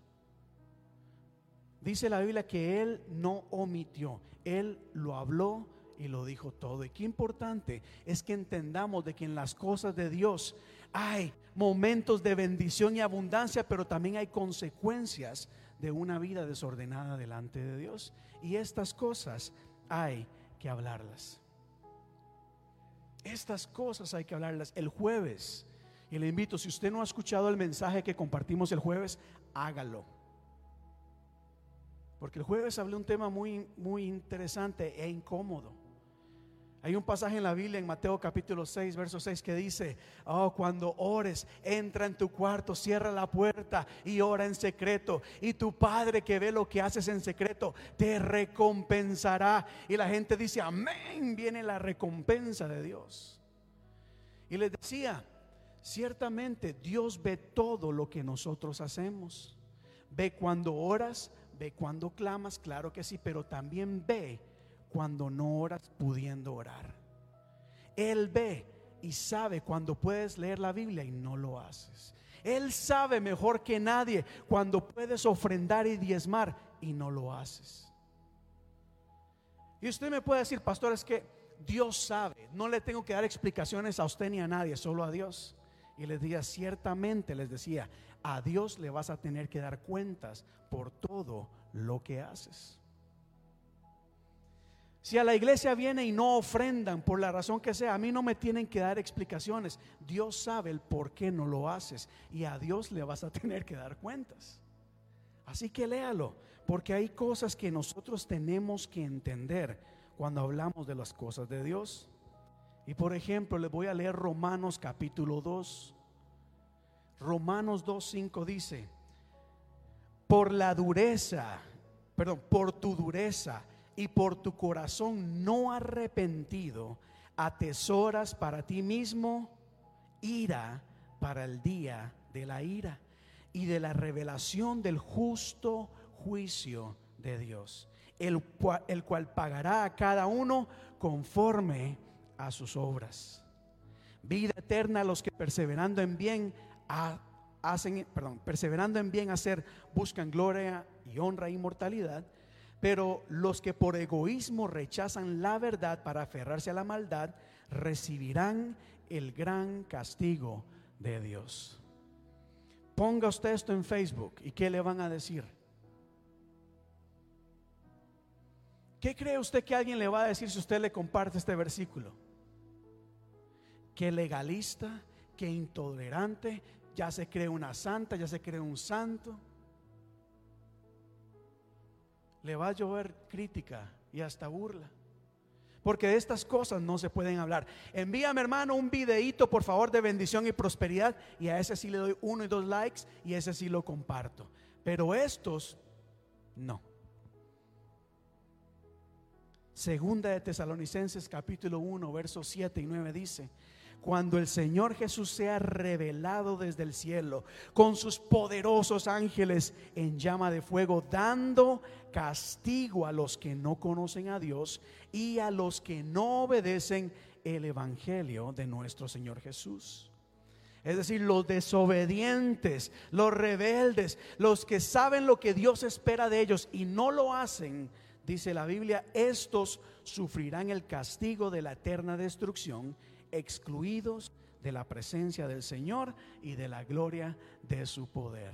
Dice la Biblia que Él no omitió, Él lo habló y lo dijo todo. Y qué importante es que entendamos de que en las cosas de Dios hay momentos de bendición y abundancia, pero también hay consecuencias de una vida desordenada delante de Dios. Y estas cosas hay que hablarlas. Estas cosas hay que hablarlas el jueves. Y le invito, si usted no ha escuchado el mensaje que compartimos el jueves, hágalo. Porque el jueves hablé un tema muy, muy interesante e incómodo. Hay un pasaje en la Biblia, en Mateo capítulo 6, verso 6, que dice, oh, cuando ores, entra en tu cuarto, cierra la puerta y ora en secreto. Y tu Padre que ve lo que haces en secreto, te recompensará. Y la gente dice, amén, viene la recompensa de Dios. Y les decía, ciertamente Dios ve todo lo que nosotros hacemos. Ve cuando oras, ve cuando clamas, claro que sí, pero también ve cuando no oras pudiendo orar. Él ve y sabe cuando puedes leer la Biblia y no lo haces. Él sabe mejor que nadie cuando puedes ofrendar y diezmar y no lo haces. Y usted me puede decir, pastor, es que Dios sabe, no le tengo que dar explicaciones a usted ni a nadie, solo a Dios. Y les decía, ciertamente les decía, a Dios le vas a tener que dar cuentas por todo lo que haces. Si a la iglesia viene y no ofrendan por la razón que sea, a mí no me tienen que dar explicaciones. Dios sabe el por qué no lo haces y a Dios le vas a tener que dar cuentas. Así que léalo, porque hay cosas que nosotros tenemos que entender cuando hablamos de las cosas de Dios. Y por ejemplo, les voy a leer Romanos capítulo 2. Romanos 2.5 dice, por la dureza, perdón, por tu dureza y por tu corazón no arrepentido, atesoras para ti mismo ira para el día de la ira y de la revelación del justo juicio de Dios, el cual, el cual pagará a cada uno conforme a sus obras. Vida eterna a los que perseverando en bien hacen, perdón, perseverando en bien hacer, buscan gloria y honra e inmortalidad pero los que por egoísmo rechazan la verdad para aferrarse a la maldad, recibirán el gran castigo de Dios. Ponga usted esto en Facebook y ¿qué le van a decir? ¿Qué cree usted que alguien le va a decir si usted le comparte este versículo? Que legalista, que intolerante, ya se cree una santa, ya se cree un santo le va a llover crítica y hasta burla. Porque de estas cosas no se pueden hablar. Envíame, hermano, un videíto, por favor, de bendición y prosperidad. Y a ese sí le doy uno y dos likes y ese sí lo comparto. Pero estos, no. Segunda de Tesalonicenses capítulo 1, versos 7 y 9 dice, cuando el Señor Jesús sea revelado desde el cielo con sus poderosos ángeles en llama de fuego, dando castigo a los que no conocen a Dios y a los que no obedecen el Evangelio de nuestro Señor Jesús. Es decir, los desobedientes, los rebeldes, los que saben lo que Dios espera de ellos y no lo hacen, dice la Biblia, estos sufrirán el castigo de la eterna destrucción, excluidos de la presencia del Señor y de la gloria de su poder.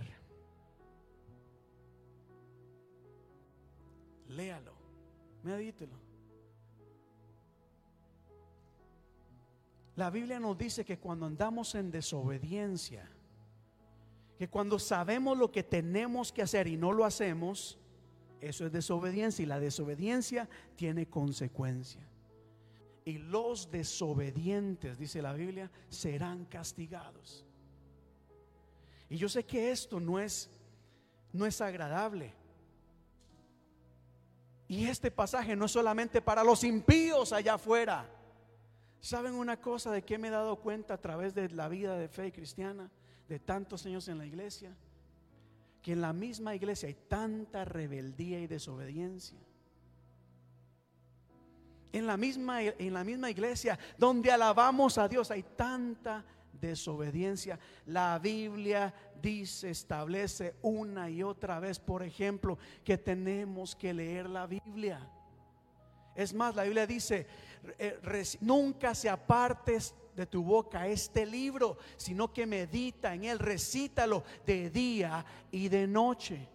Léalo, medítelo. La Biblia nos dice que cuando andamos en desobediencia, que cuando sabemos lo que tenemos que hacer y no lo hacemos, eso es desobediencia y la desobediencia tiene consecuencia. Y los desobedientes, dice la Biblia, serán castigados. Y yo sé que esto no es no es agradable. Y este pasaje no es solamente para los impíos allá afuera. ¿Saben una cosa de que me he dado cuenta a través de la vida de fe cristiana, de tantos años en la iglesia? Que en la misma iglesia hay tanta rebeldía y desobediencia. En la misma, en la misma iglesia donde alabamos a Dios hay tanta desobediencia. La Biblia dice, establece una y otra vez, por ejemplo, que tenemos que leer la Biblia. Es más, la Biblia dice, nunca se apartes de tu boca este libro, sino que medita en él, recítalo de día y de noche.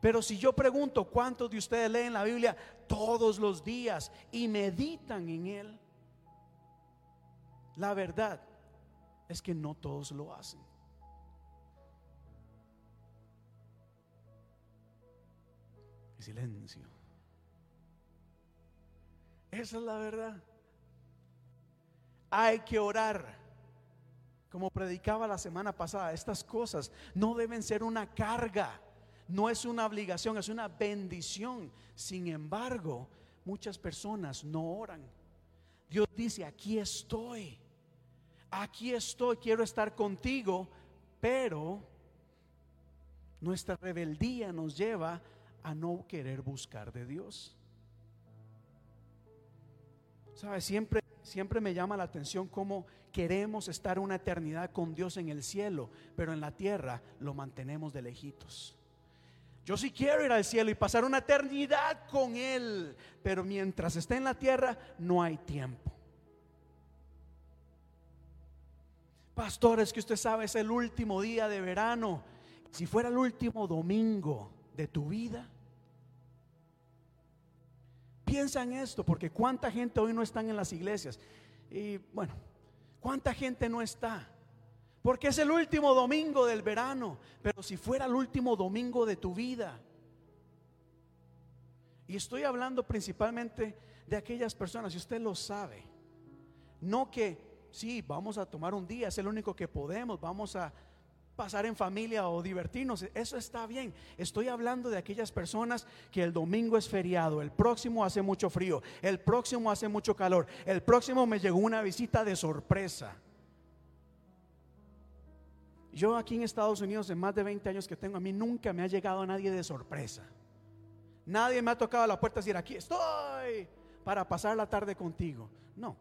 Pero si yo pregunto cuántos de ustedes leen la Biblia todos los días y meditan en él, la verdad es que no todos lo hacen. Silencio. Esa es la verdad. Hay que orar. Como predicaba la semana pasada, estas cosas no deben ser una carga, no es una obligación, es una bendición. Sin embargo, muchas personas no oran. Dios dice, aquí estoy, aquí estoy, quiero estar contigo, pero nuestra rebeldía nos lleva a no querer buscar de Dios. ¿Sabe? Siempre, siempre me llama la atención cómo queremos estar una eternidad con Dios en el cielo, pero en la tierra lo mantenemos de lejitos. Yo sí quiero ir al cielo y pasar una eternidad con Él, pero mientras esté en la tierra no hay tiempo. Pastores, que usted sabe es el último día de verano. Si fuera el último domingo de tu vida, Piensa en esto, porque cuánta gente hoy no están en las iglesias. Y bueno, cuánta gente no está. Porque es el último domingo del verano, pero si fuera el último domingo de tu vida. Y estoy hablando principalmente de aquellas personas, y usted lo sabe. No que, sí, vamos a tomar un día, es el único que podemos, vamos a pasar en familia o divertirnos, eso está bien. Estoy hablando de aquellas personas que el domingo es feriado, el próximo hace mucho frío, el próximo hace mucho calor, el próximo me llegó una visita de sorpresa. Yo aquí en Estados Unidos, en más de 20 años que tengo, a mí nunca me ha llegado nadie de sorpresa. Nadie me ha tocado la puerta y decir, aquí estoy para pasar la tarde contigo. No,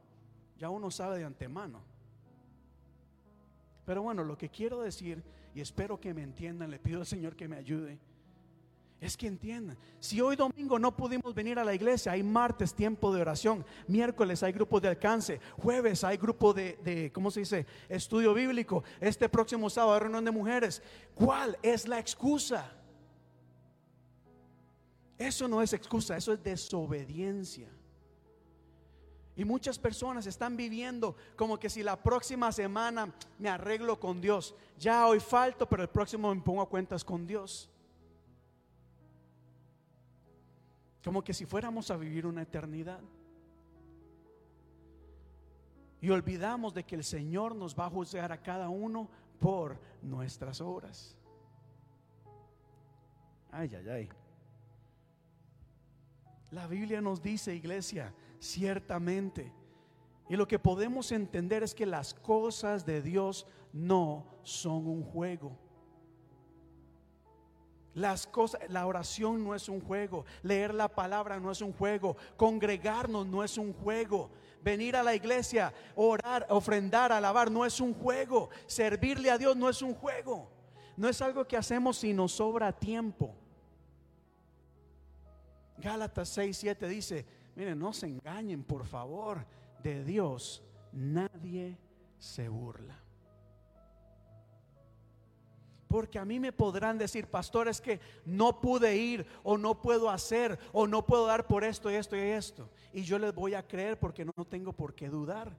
ya uno sabe de antemano. Pero bueno, lo que quiero decir, y espero que me entiendan, le pido al Señor que me ayude, es que entiendan, si hoy domingo no pudimos venir a la iglesia, hay martes tiempo de oración, miércoles hay grupo de alcance, jueves hay grupo de, de, ¿cómo se dice? Estudio bíblico, este próximo sábado hay reunión de mujeres. ¿Cuál es la excusa? Eso no es excusa, eso es desobediencia. Y muchas personas están viviendo como que si la próxima semana me arreglo con Dios. Ya hoy falto, pero el próximo me pongo a cuentas con Dios. Como que si fuéramos a vivir una eternidad. Y olvidamos de que el Señor nos va a juzgar a cada uno por nuestras obras. Ay, ay, ay. La Biblia nos dice, iglesia, ciertamente. Y lo que podemos entender es que las cosas de Dios no son un juego. Las cosas, la oración no es un juego, leer la palabra no es un juego, congregarnos no es un juego, venir a la iglesia, orar, ofrendar, alabar no es un juego, servirle a Dios no es un juego, no es algo que hacemos si nos sobra tiempo. Gálatas 6, 7 dice, miren, no se engañen, por favor, de Dios nadie se burla. Porque a mí me podrán decir, pastor, es que no pude ir o no puedo hacer o no puedo dar por esto y esto y esto. Y yo les voy a creer porque no tengo por qué dudar.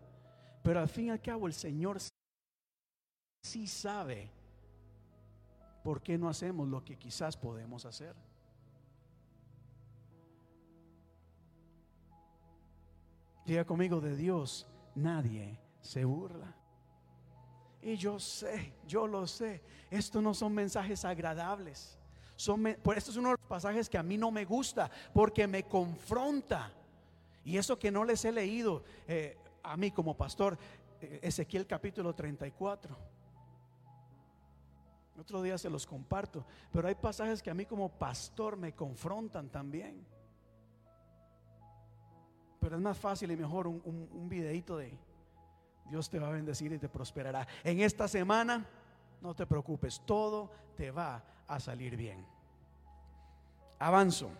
Pero al fin y al cabo el Señor sí sabe por qué no hacemos lo que quizás podemos hacer. Diga conmigo, de Dios nadie se burla. Y yo sé, yo lo sé, estos no son mensajes agradables. Son, por esto es uno de los pasajes que a mí no me gusta, porque me confronta. Y eso que no les he leído eh, a mí como pastor, eh, Ezequiel capítulo 34. Otro día se los comparto, pero hay pasajes que a mí como pastor me confrontan también. Pero es más fácil y mejor un, un, un videito de, Dios te va a bendecir y te prosperará. En esta semana, no te preocupes, todo te va a salir bien. Avanzo,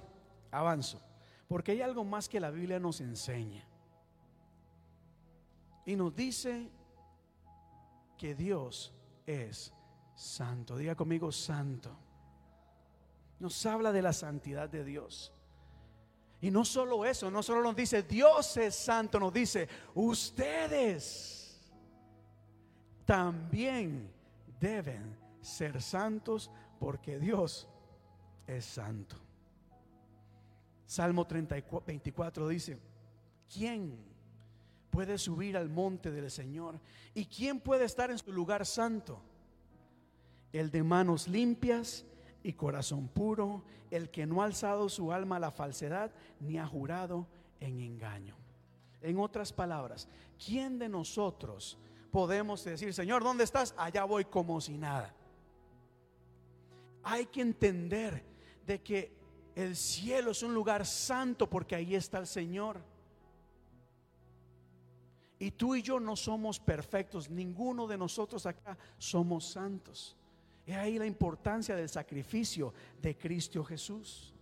avanzo, porque hay algo más que la Biblia nos enseña. Y nos dice que Dios es santo. Diga conmigo, santo. Nos habla de la santidad de Dios. Y no solo eso, no solo nos dice Dios es santo, nos dice ustedes también deben ser santos porque Dios es santo. Salmo 34, 24 dice, ¿quién puede subir al monte del Señor? ¿Y quién puede estar en su lugar santo? El de manos limpias y corazón puro, el que no ha alzado su alma a la falsedad ni ha jurado en engaño. En otras palabras, ¿quién de nosotros podemos decir, Señor, ¿dónde estás? Allá voy como si nada. Hay que entender de que el cielo es un lugar santo porque ahí está el Señor. Y tú y yo no somos perfectos, ninguno de nosotros acá somos santos. Es ahí la importancia del sacrificio de Cristo Jesús.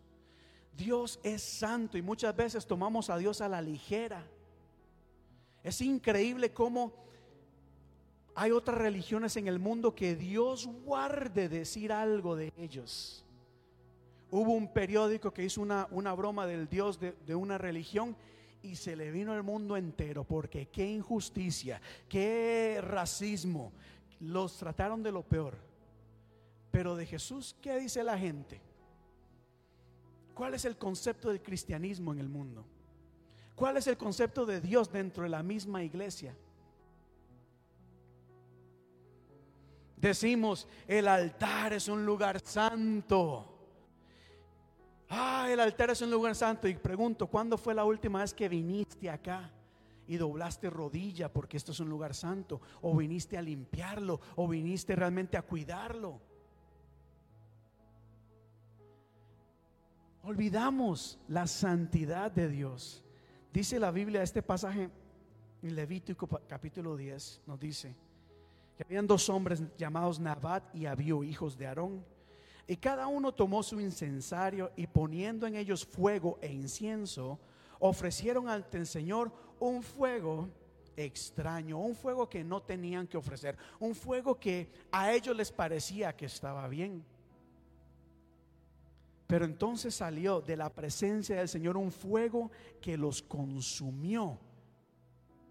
Dios es santo y muchas veces tomamos a Dios a la ligera. Es increíble cómo hay otras religiones en el mundo que Dios guarde decir algo de ellos. Hubo un periódico que hizo una, una broma del Dios de, de una religión y se le vino el mundo entero porque qué injusticia, qué racismo. Los trataron de lo peor. Pero de Jesús, ¿qué dice la gente? ¿Cuál es el concepto del cristianismo en el mundo? ¿Cuál es el concepto de Dios dentro de la misma iglesia? Decimos, el altar es un lugar santo. Ah, el altar es un lugar santo. Y pregunto, ¿cuándo fue la última vez que viniste acá? y doblaste rodilla porque esto es un lugar santo, o viniste a limpiarlo, o viniste realmente a cuidarlo. Olvidamos la santidad de Dios. Dice la Biblia, este pasaje en Levítico capítulo 10, nos dice, que habían dos hombres llamados Nabat y Abiú, hijos de Aarón. Y cada uno tomó su incensario y poniendo en ellos fuego e incienso, ofrecieron ante el Señor un fuego extraño, un fuego que no tenían que ofrecer, un fuego que a ellos les parecía que estaba bien. Pero entonces salió de la presencia del Señor un fuego que los consumió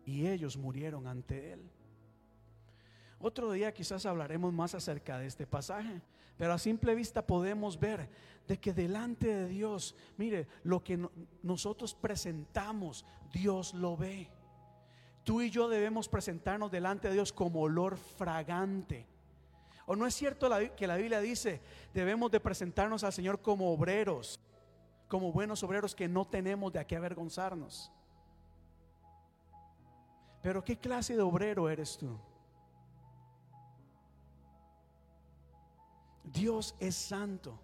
y ellos murieron ante él. Otro día quizás hablaremos más acerca de este pasaje, pero a simple vista podemos ver de que delante de Dios, mire, lo que nosotros presentamos, Dios lo ve. Tú y yo debemos presentarnos delante de Dios como olor fragante. ¿O no es cierto que la Biblia dice, debemos de presentarnos al Señor como obreros, como buenos obreros que no tenemos de qué avergonzarnos? Pero ¿qué clase de obrero eres tú? Dios es santo.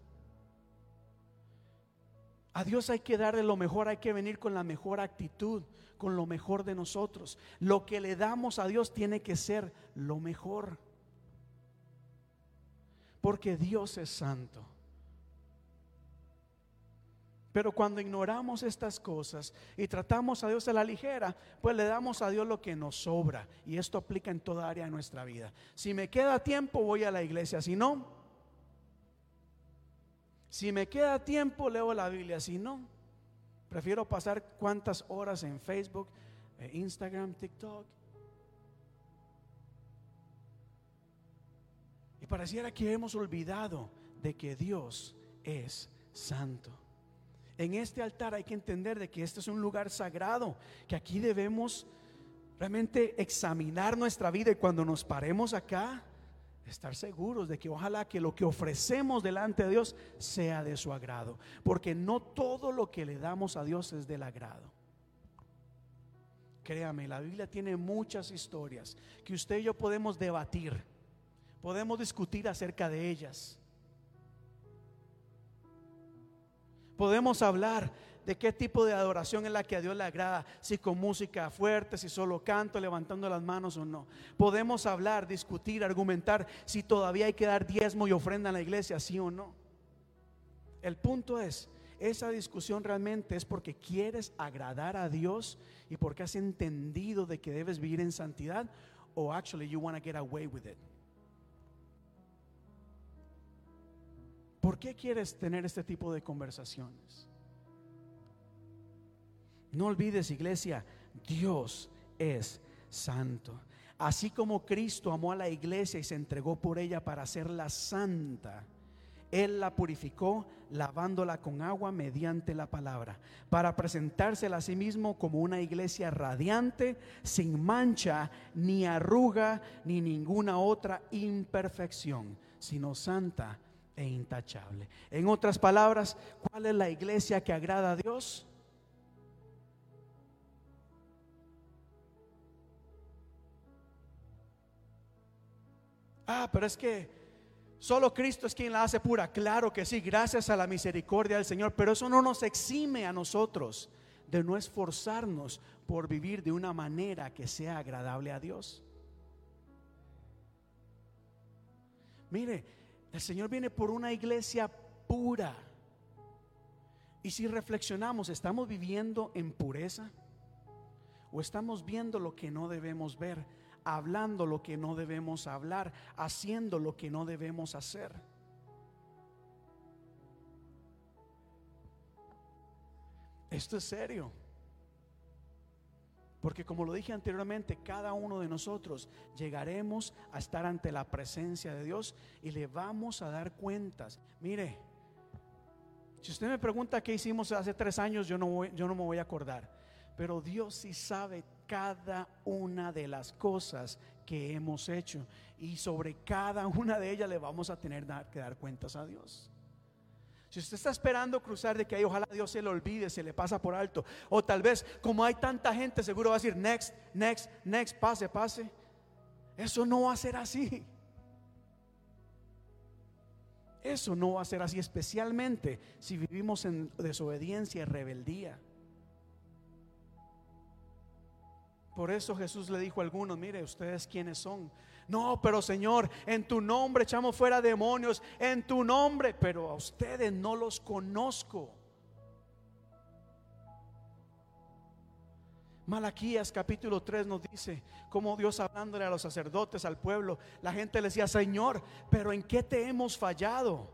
A Dios hay que darle lo mejor, hay que venir con la mejor actitud, con lo mejor de nosotros. Lo que le damos a Dios tiene que ser lo mejor. Porque Dios es santo. Pero cuando ignoramos estas cosas y tratamos a Dios a la ligera, pues le damos a Dios lo que nos sobra. Y esto aplica en toda área de nuestra vida. Si me queda tiempo, voy a la iglesia. Si no, si me queda tiempo, leo la Biblia. Si no, prefiero pasar cuantas horas en Facebook, eh, Instagram, TikTok. Y pareciera que hemos olvidado de que Dios es santo. En este altar hay que entender de que este es un lugar sagrado, que aquí debemos realmente examinar nuestra vida y cuando nos paremos acá, estar seguros de que ojalá que lo que ofrecemos delante de Dios sea de su agrado, porque no todo lo que le damos a Dios es del agrado. Créame, la Biblia tiene muchas historias que usted y yo podemos debatir, podemos discutir acerca de ellas. Podemos hablar de qué tipo de adoración es la que a Dios le agrada, si con música fuerte, si solo canto, levantando las manos o no. Podemos hablar, discutir, argumentar si todavía hay que dar diezmo y ofrenda en la iglesia, sí o no. El punto es, esa discusión realmente es porque quieres agradar a Dios y porque has entendido de que debes vivir en santidad o actually you want to get away with it. ¿Por qué quieres tener este tipo de conversaciones? No olvides, iglesia, Dios es santo. Así como Cristo amó a la iglesia y se entregó por ella para hacerla santa, Él la purificó lavándola con agua mediante la palabra, para presentársela a sí mismo como una iglesia radiante, sin mancha, ni arruga, ni ninguna otra imperfección, sino santa e intachable. En otras palabras, ¿cuál es la iglesia que agrada a Dios? Ah, pero es que solo Cristo es quien la hace pura. Claro que sí, gracias a la misericordia del Señor, pero eso no nos exime a nosotros de no esforzarnos por vivir de una manera que sea agradable a Dios. Mire, el Señor viene por una iglesia pura. Y si reflexionamos, ¿estamos viviendo en pureza? ¿O estamos viendo lo que no debemos ver? Hablando lo que no debemos hablar, haciendo lo que no debemos hacer. Esto es serio. Porque como lo dije anteriormente, cada uno de nosotros llegaremos a estar ante la presencia de Dios y le vamos a dar cuentas. Mire, si usted me pregunta qué hicimos hace tres años, yo no, yo no me voy a acordar. Pero Dios sí sabe cada una de las cosas que hemos hecho. Y sobre cada una de ellas le vamos a tener que dar cuentas a Dios. Si usted está esperando cruzar de que ahí ojalá Dios se le olvide, se le pasa por alto. O tal vez como hay tanta gente seguro va a decir next, next, next, pase, pase. Eso no va a ser así. Eso no va a ser así, especialmente si vivimos en desobediencia y rebeldía. Por eso Jesús le dijo a algunos, mire, ustedes quiénes son. No, pero Señor, en tu nombre echamos fuera demonios, en tu nombre, pero a ustedes no los conozco. Malaquías capítulo 3 nos dice como Dios hablándole a los sacerdotes, al pueblo, la gente le decía, Señor, pero ¿en qué te hemos fallado?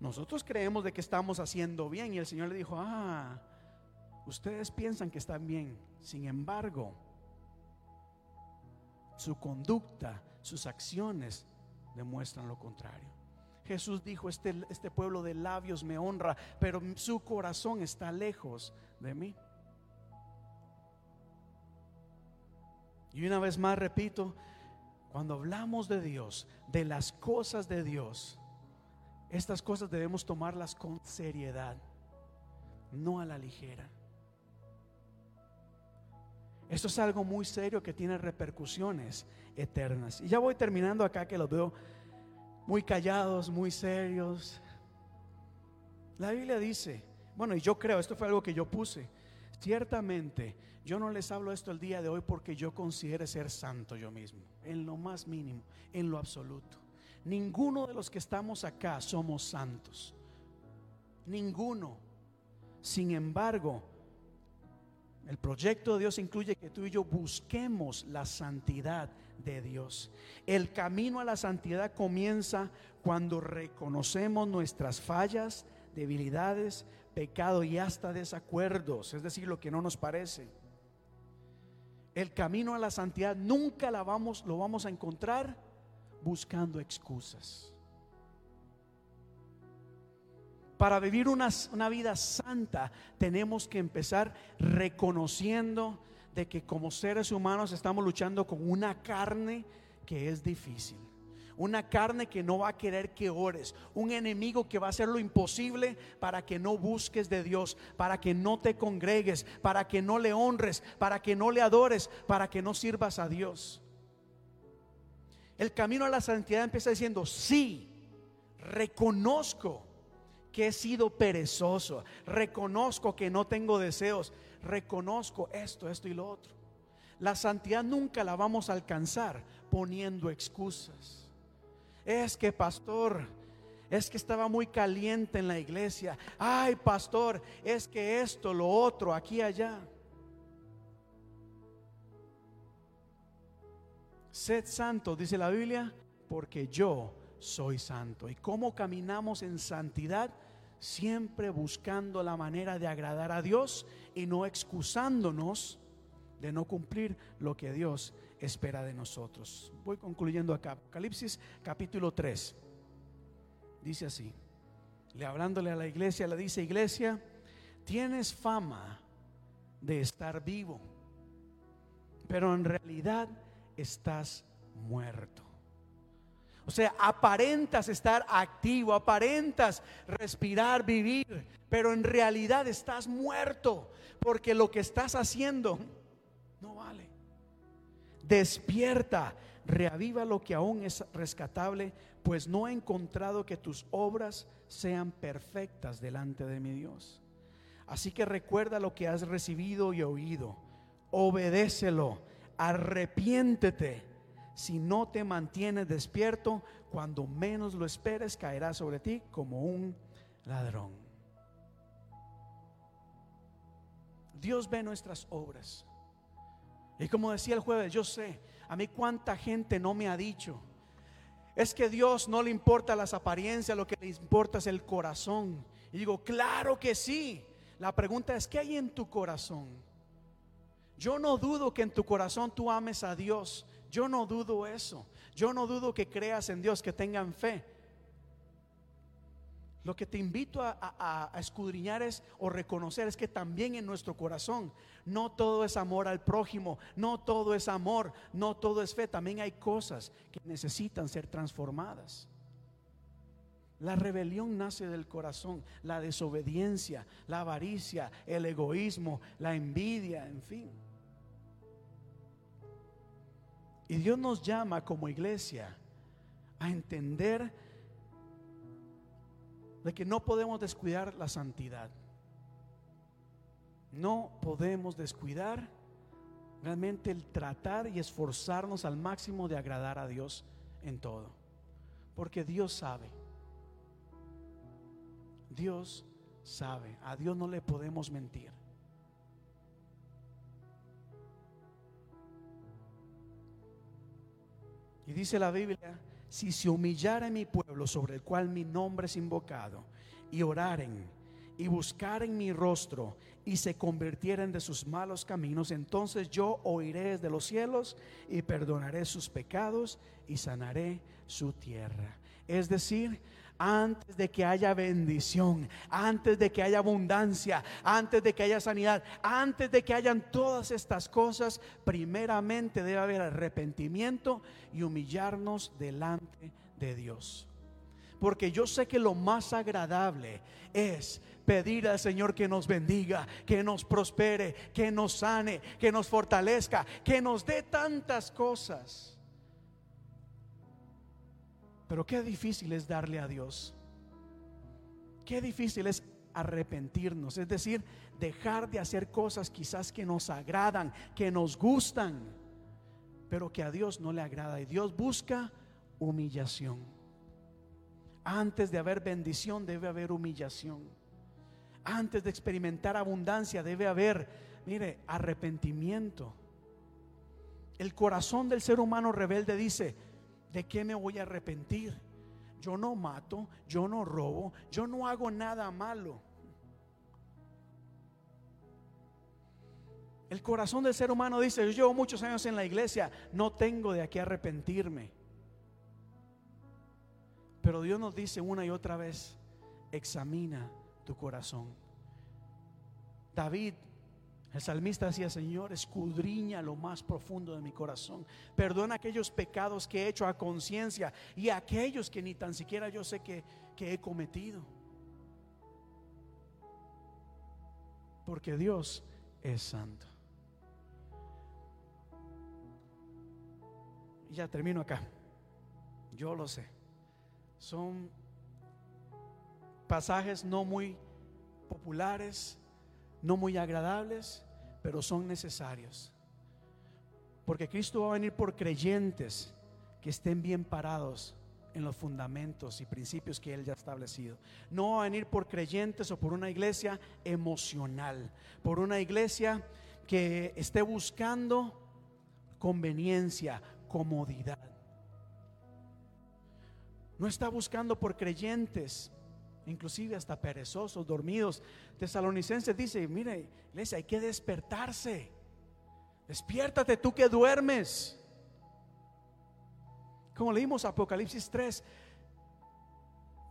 Nosotros creemos de que estamos haciendo bien y el Señor le dijo, ah, ustedes piensan que están bien, sin embargo, su conducta, sus acciones demuestran lo contrario. Jesús dijo, este, este pueblo de labios me honra, pero su corazón está lejos de mí. Y una vez más repito, cuando hablamos de Dios, de las cosas de Dios, estas cosas debemos tomarlas con seriedad, no a la ligera. Esto es algo muy serio que tiene repercusiones eternas. Y ya voy terminando acá que los veo muy callados, muy serios. La Biblia dice, bueno, y yo creo, esto fue algo que yo puse, ciertamente yo no les hablo esto el día de hoy porque yo considere ser santo yo mismo, en lo más mínimo, en lo absoluto. Ninguno de los que estamos acá somos santos. Ninguno. Sin embargo, el proyecto de Dios incluye que tú y yo busquemos la santidad de Dios. El camino a la santidad comienza cuando reconocemos nuestras fallas, debilidades, pecado y hasta desacuerdos, es decir, lo que no nos parece. El camino a la santidad nunca la vamos, lo vamos a encontrar buscando excusas. Para vivir una, una, vida santa tenemos que empezar reconociendo de que como seres humanos estamos luchando con una carne que es difícil. Una carne que no va a querer que ores. Un enemigo que va a hacer lo imposible para que no busques de Dios, para que no te congregues, para que no le honres, para que no le adores, para que no sirvas a Dios. El camino a la santidad empieza diciendo, sí, reconozco que he sido perezoso, reconozco que no tengo deseos, reconozco esto, esto y lo otro. La santidad nunca la vamos a alcanzar poniendo excusas. Es que, pastor, es que estaba muy caliente en la iglesia. Ay, pastor, es que esto, lo otro, aquí, allá. Sed santo, dice la Biblia, porque yo soy santo. ¿Y cómo caminamos en santidad? Siempre buscando la manera de agradar a Dios y no excusándonos de no cumplir lo que Dios espera de nosotros. Voy concluyendo acá. Apocalipsis capítulo 3. Dice así. Le hablándole a la iglesia, le dice, iglesia, tienes fama de estar vivo, pero en realidad estás muerto. O sea, aparentas estar activo, aparentas respirar, vivir, pero en realidad estás muerto porque lo que estás haciendo no vale. Despierta, reaviva lo que aún es rescatable, pues no he encontrado que tus obras sean perfectas delante de mi Dios. Así que recuerda lo que has recibido y oído, obedécelo, arrepiéntete si no te mantienes despierto, cuando menos lo esperes, caerá sobre ti como un ladrón. Dios ve nuestras obras. Y como decía el jueves, yo sé, a mí cuánta gente no me ha dicho, es que Dios no le importa las apariencias, lo que le importa es el corazón. Y digo, claro que sí. La pregunta es, ¿qué hay en tu corazón? Yo no dudo que en tu corazón tú ames a Dios, yo no dudo eso. Yo no dudo que creas en Dios, que tengan fe. Lo que te invito a, escudriñar es o reconocer es que también en nuestro corazón no todo es amor al prójimo, no todo es amor, no todo es fe. También hay cosas que necesitan ser transformadas. La rebelión nace del corazón, la desobediencia, la avaricia, el egoísmo, la envidia, en fin. Y Dios nos llama como iglesia a entender de que no podemos descuidar la santidad. No podemos descuidar realmente el tratar y esforzarnos al máximo de agradar a Dios en todo. Porque Dios sabe. Dios sabe. A Dios no le podemos mentir. Y dice la Biblia, si se humillara mi pueblo sobre el cual mi nombre es invocado, y oraren y buscaren mi rostro y se convirtieren de sus malos caminos, entonces yo oiré desde los cielos y perdonaré sus pecados y sanaré su tierra. Es decir, antes de que haya bendición, antes de que haya abundancia, antes de que haya sanidad, antes de que hayan todas estas cosas, primeramente debe haber arrepentimiento y humillarnos delante de Dios. Porque yo sé que lo más agradable es pedir al Señor que nos bendiga, que nos prospere, que nos sane, que nos fortalezca, que nos dé tantas cosas. Pero qué difícil es darle a Dios. Qué difícil es arrepentirnos, es decir, dejar de hacer cosas quizás que nos agradan, que nos gustan, pero que a Dios no le agrada. Y Dios busca humillación. Antes de haber bendición debe haber humillación. Antes de experimentar abundancia debe haber, mire, arrepentimiento. El corazón del ser humano rebelde dice, ¿de qué me voy a arrepentir? Yo no mato, yo no robo, yo no hago nada malo. El corazón del ser humano dice, yo llevo muchos años en la iglesia, no tengo de aquí arrepentirme. Pero Dios nos dice una y otra vez, examina tu corazón. David, el salmista decía, Señor, escudriña lo más profundo de mi corazón. Perdona aquellos pecados que he hecho a conciencia y aquellos que ni tan siquiera yo sé que, que he cometido. Porque Dios es santo. Y ya termino acá. Yo lo sé. Son pasajes no muy populares, no muy agradables, pero son necesarios. Porque Cristo va a venir por creyentes que estén bien parados en los fundamentos y principios que Él ya ha establecido. No va a venir por creyentes o por una iglesia emocional, por una iglesia que esté buscando conveniencia, comodidad. No está buscando por creyentes, inclusive hasta perezosos, dormidos. Tesalonicenses dice, mire, iglesia, hay que despertarse. Despiértate tú que duermes. Como leímos Apocalipsis 3,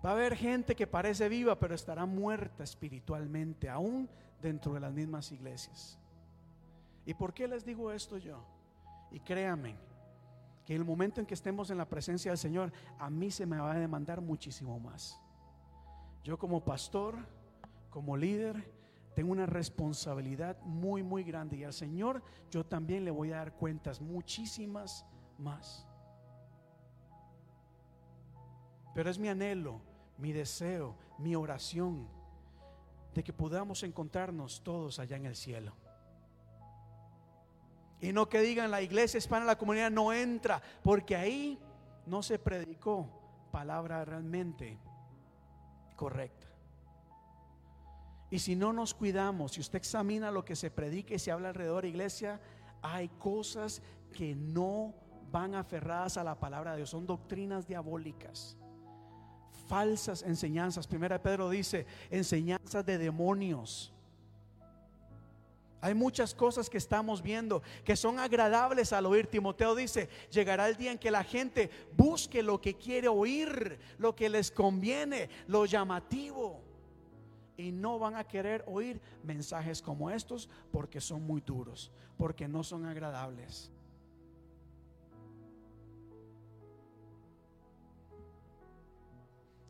va a haber gente que parece viva, pero estará muerta espiritualmente, aún dentro de las mismas iglesias. ¿Y por qué les digo esto yo? Y créanme, que el momento en que estemos en la presencia del Señor, a mí se me va a demandar muchísimo más. Yo como pastor, como líder, tengo una responsabilidad muy, muy grande y al Señor yo también le voy a dar cuentas, muchísimas más. Pero es mi anhelo, mi deseo, mi oración de que podamos encontrarnos todos allá en el cielo. Y no que digan la iglesia hispana, la comunidad no entra, porque ahí no se predicó palabra realmente correcta. Y si no nos cuidamos, si usted examina lo que se predica y se habla alrededor de la iglesia, hay cosas que no van aferradas a la palabra de Dios, son doctrinas diabólicas, falsas enseñanzas. Primera Pedro dice, enseñanzas de demonios. Hay muchas cosas que estamos viendo que son agradables al oír. Timoteo dice, llegará el día en que la gente busque lo que quiere oír, lo que les conviene, lo llamativo. Y no van a querer oír mensajes como estos porque son muy duros, porque no son agradables.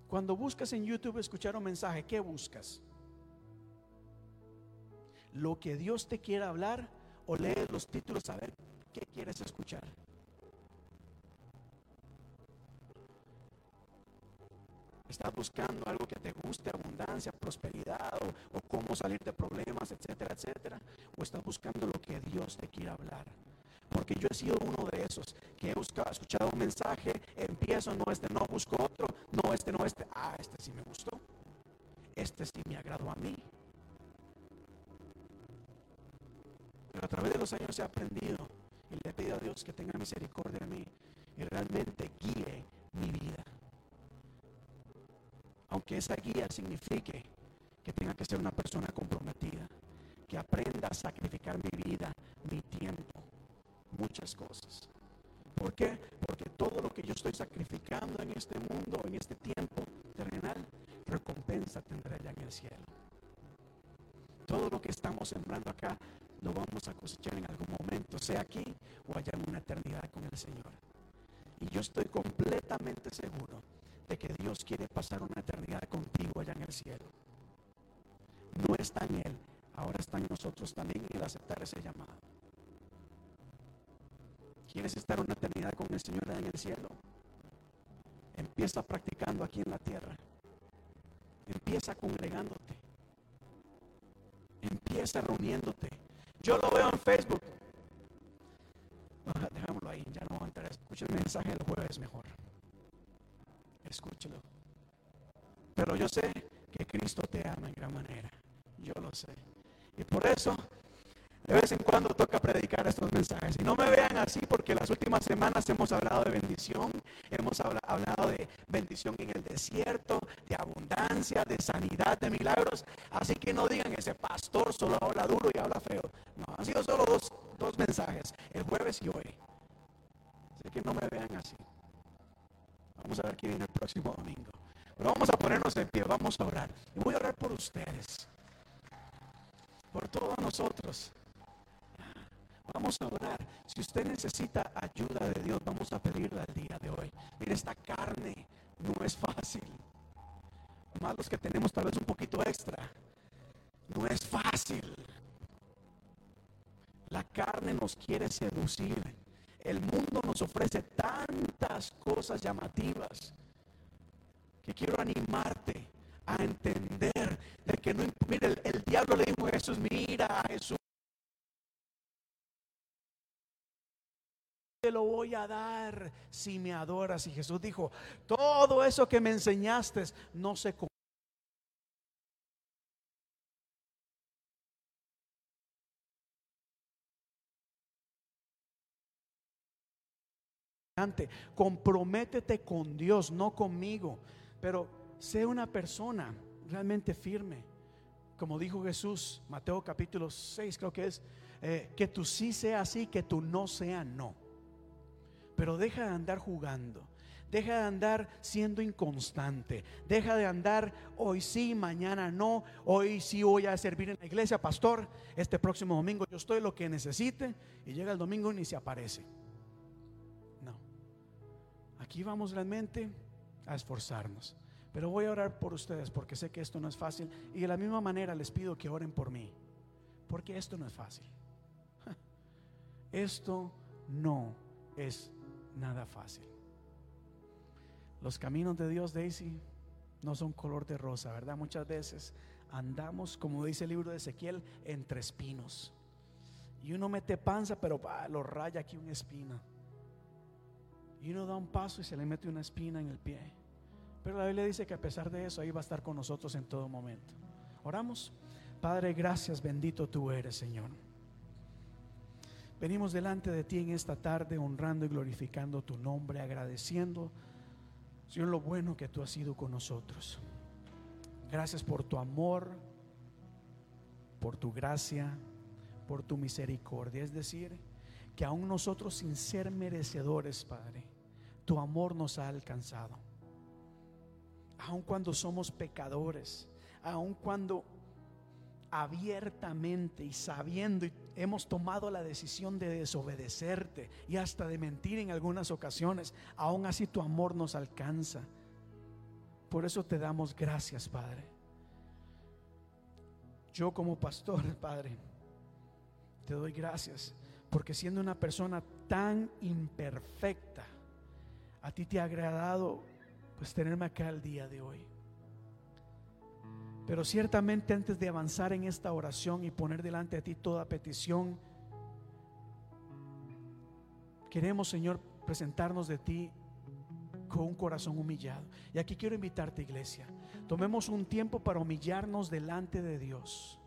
Cuando buscas en YouTube escuchar un mensaje, ¿qué buscas? Lo que Dios te quiera hablar o lees los títulos a ver qué quieres escuchar. Estás buscando algo que te guste, abundancia, prosperidad o, cómo salir de problemas, etcétera, etcétera. O estás buscando lo que Dios te quiera hablar. Porque yo he sido uno de esos que he buscado, escuchado un mensaje, empiezo, no, este no, busco otro, no, este no, este, ah, este sí me gustó, este sí me agradó a mí. Pero a través de los años he aprendido y le he pedido a Dios que tenga misericordia de mí y realmente guíe mi vida. Aunque esa guía signifique que tenga que ser una persona comprometida, que aprenda a sacrificar mi vida, mi tiempo, muchas cosas. ¿Por qué? Porque todo lo que yo estoy sacrificando en este mundo, en este tiempo terrenal, recompensa tendré ya en el cielo. Todo lo que estamos sembrando acá lo vamos a cosechar en algún momento, sea aquí o allá en una eternidad con el Señor. Y yo estoy completamente seguro de que Dios quiere pasar una eternidad contigo allá en el cielo. No está en Él, ahora está en nosotros también el aceptar ese llamado. ¿Quieres estar una eternidad con el Señor allá en el cielo? Empieza practicando aquí en la tierra. Empieza congregándote. Empieza reuniéndote. Yo lo veo en Facebook. dejámoslo ahí, ya no voy a entrar. Escuche el mensaje del jueves mejor. Escúchelo. Pero yo sé que Cristo te ama en gran manera. yo lo sé. Y por eso de vez en cuando toca predicar estos mensajes. Y no me vean así porque las últimas semanas hemos hablado de bendición, hemos hablado de bendición en el desierto, de abundancia, de sanidad, de milagros. Así que no digan ese pastor solo habla duro y habla feo. No, han sido solo dos, mensajes, el jueves y hoy. Así que no me vean así. Vamos a ver quién viene el próximo domingo. Pero vamos a ponernos en pie, vamos a orar. Y voy a orar por ustedes, por todos nosotros. Vamos a orar. Si usted necesita ayuda de Dios, vamos a pedirla el día de hoy. Mire, esta carne no es fácil. Más los que tenemos tal vez un poquito extra. No es fácil. La carne nos quiere seducir. El mundo nos ofrece tantas cosas llamativas que quiero animarte a entender de que no, mire, el, el diablo le dijo a Jesús, mira Jesús, te lo voy a dar si me adoras. Y Jesús dijo, todo eso que me enseñaste no se comprométete con Dios, no conmigo, pero sé una persona realmente firme. Como dijo Jesús, Mateo capítulo 6 creo que es, eh, que tú sí sea así, que tú no sea no. Pero deja de andar jugando. Deja de andar siendo inconstante. Deja de andar hoy sí, mañana no. Hoy sí voy a servir en la iglesia, pastor. Este próximo domingo yo estoy lo que necesite. Y llega el domingo y ni se aparece. No. Aquí vamos realmente a esforzarnos. Pero voy a orar por ustedes porque sé que esto no es fácil. Y de la misma manera les pido que oren por mí. Porque esto no es fácil. Esto no es nada fácil. Los caminos de Dios, Daisy, no son color de rosa, ¿verdad? Muchas veces andamos, como dice el libro de Ezequiel, entre espinos. Y uno mete panza, pero lo raya aquí una espina. Y uno da un paso y se le mete una espina en el pie. Pero la Biblia dice que a pesar de eso, ahí va a estar con nosotros en todo momento. Oramos. Padre, gracias, bendito tú eres, Señor. Venimos delante de ti en esta tarde honrando y glorificando tu nombre, agradeciendo, Señor, lo bueno que tú has sido con nosotros. Gracias por tu amor, por tu gracia, por tu misericordia. Es decir, que aún nosotros sin ser merecedores, Padre, tu amor nos ha alcanzado. Aun cuando somos pecadores, aun cuando abiertamente y sabiendo hemos tomado la decisión de desobedecerte y hasta de mentir en algunas ocasiones, aún así tu amor nos alcanza. Por eso te damos gracias, Padre. Yo como pastor, Padre, te doy gracias porque siendo una persona tan imperfecta, a ti te ha agradado pues tenerme acá el día de hoy. Pero ciertamente antes de avanzar en esta oración y poner delante de ti toda petición, queremos, Señor, presentarnos de ti con un corazón humillado. Y aquí quiero invitarte, iglesia. Tomemos un tiempo para humillarnos delante de Dios.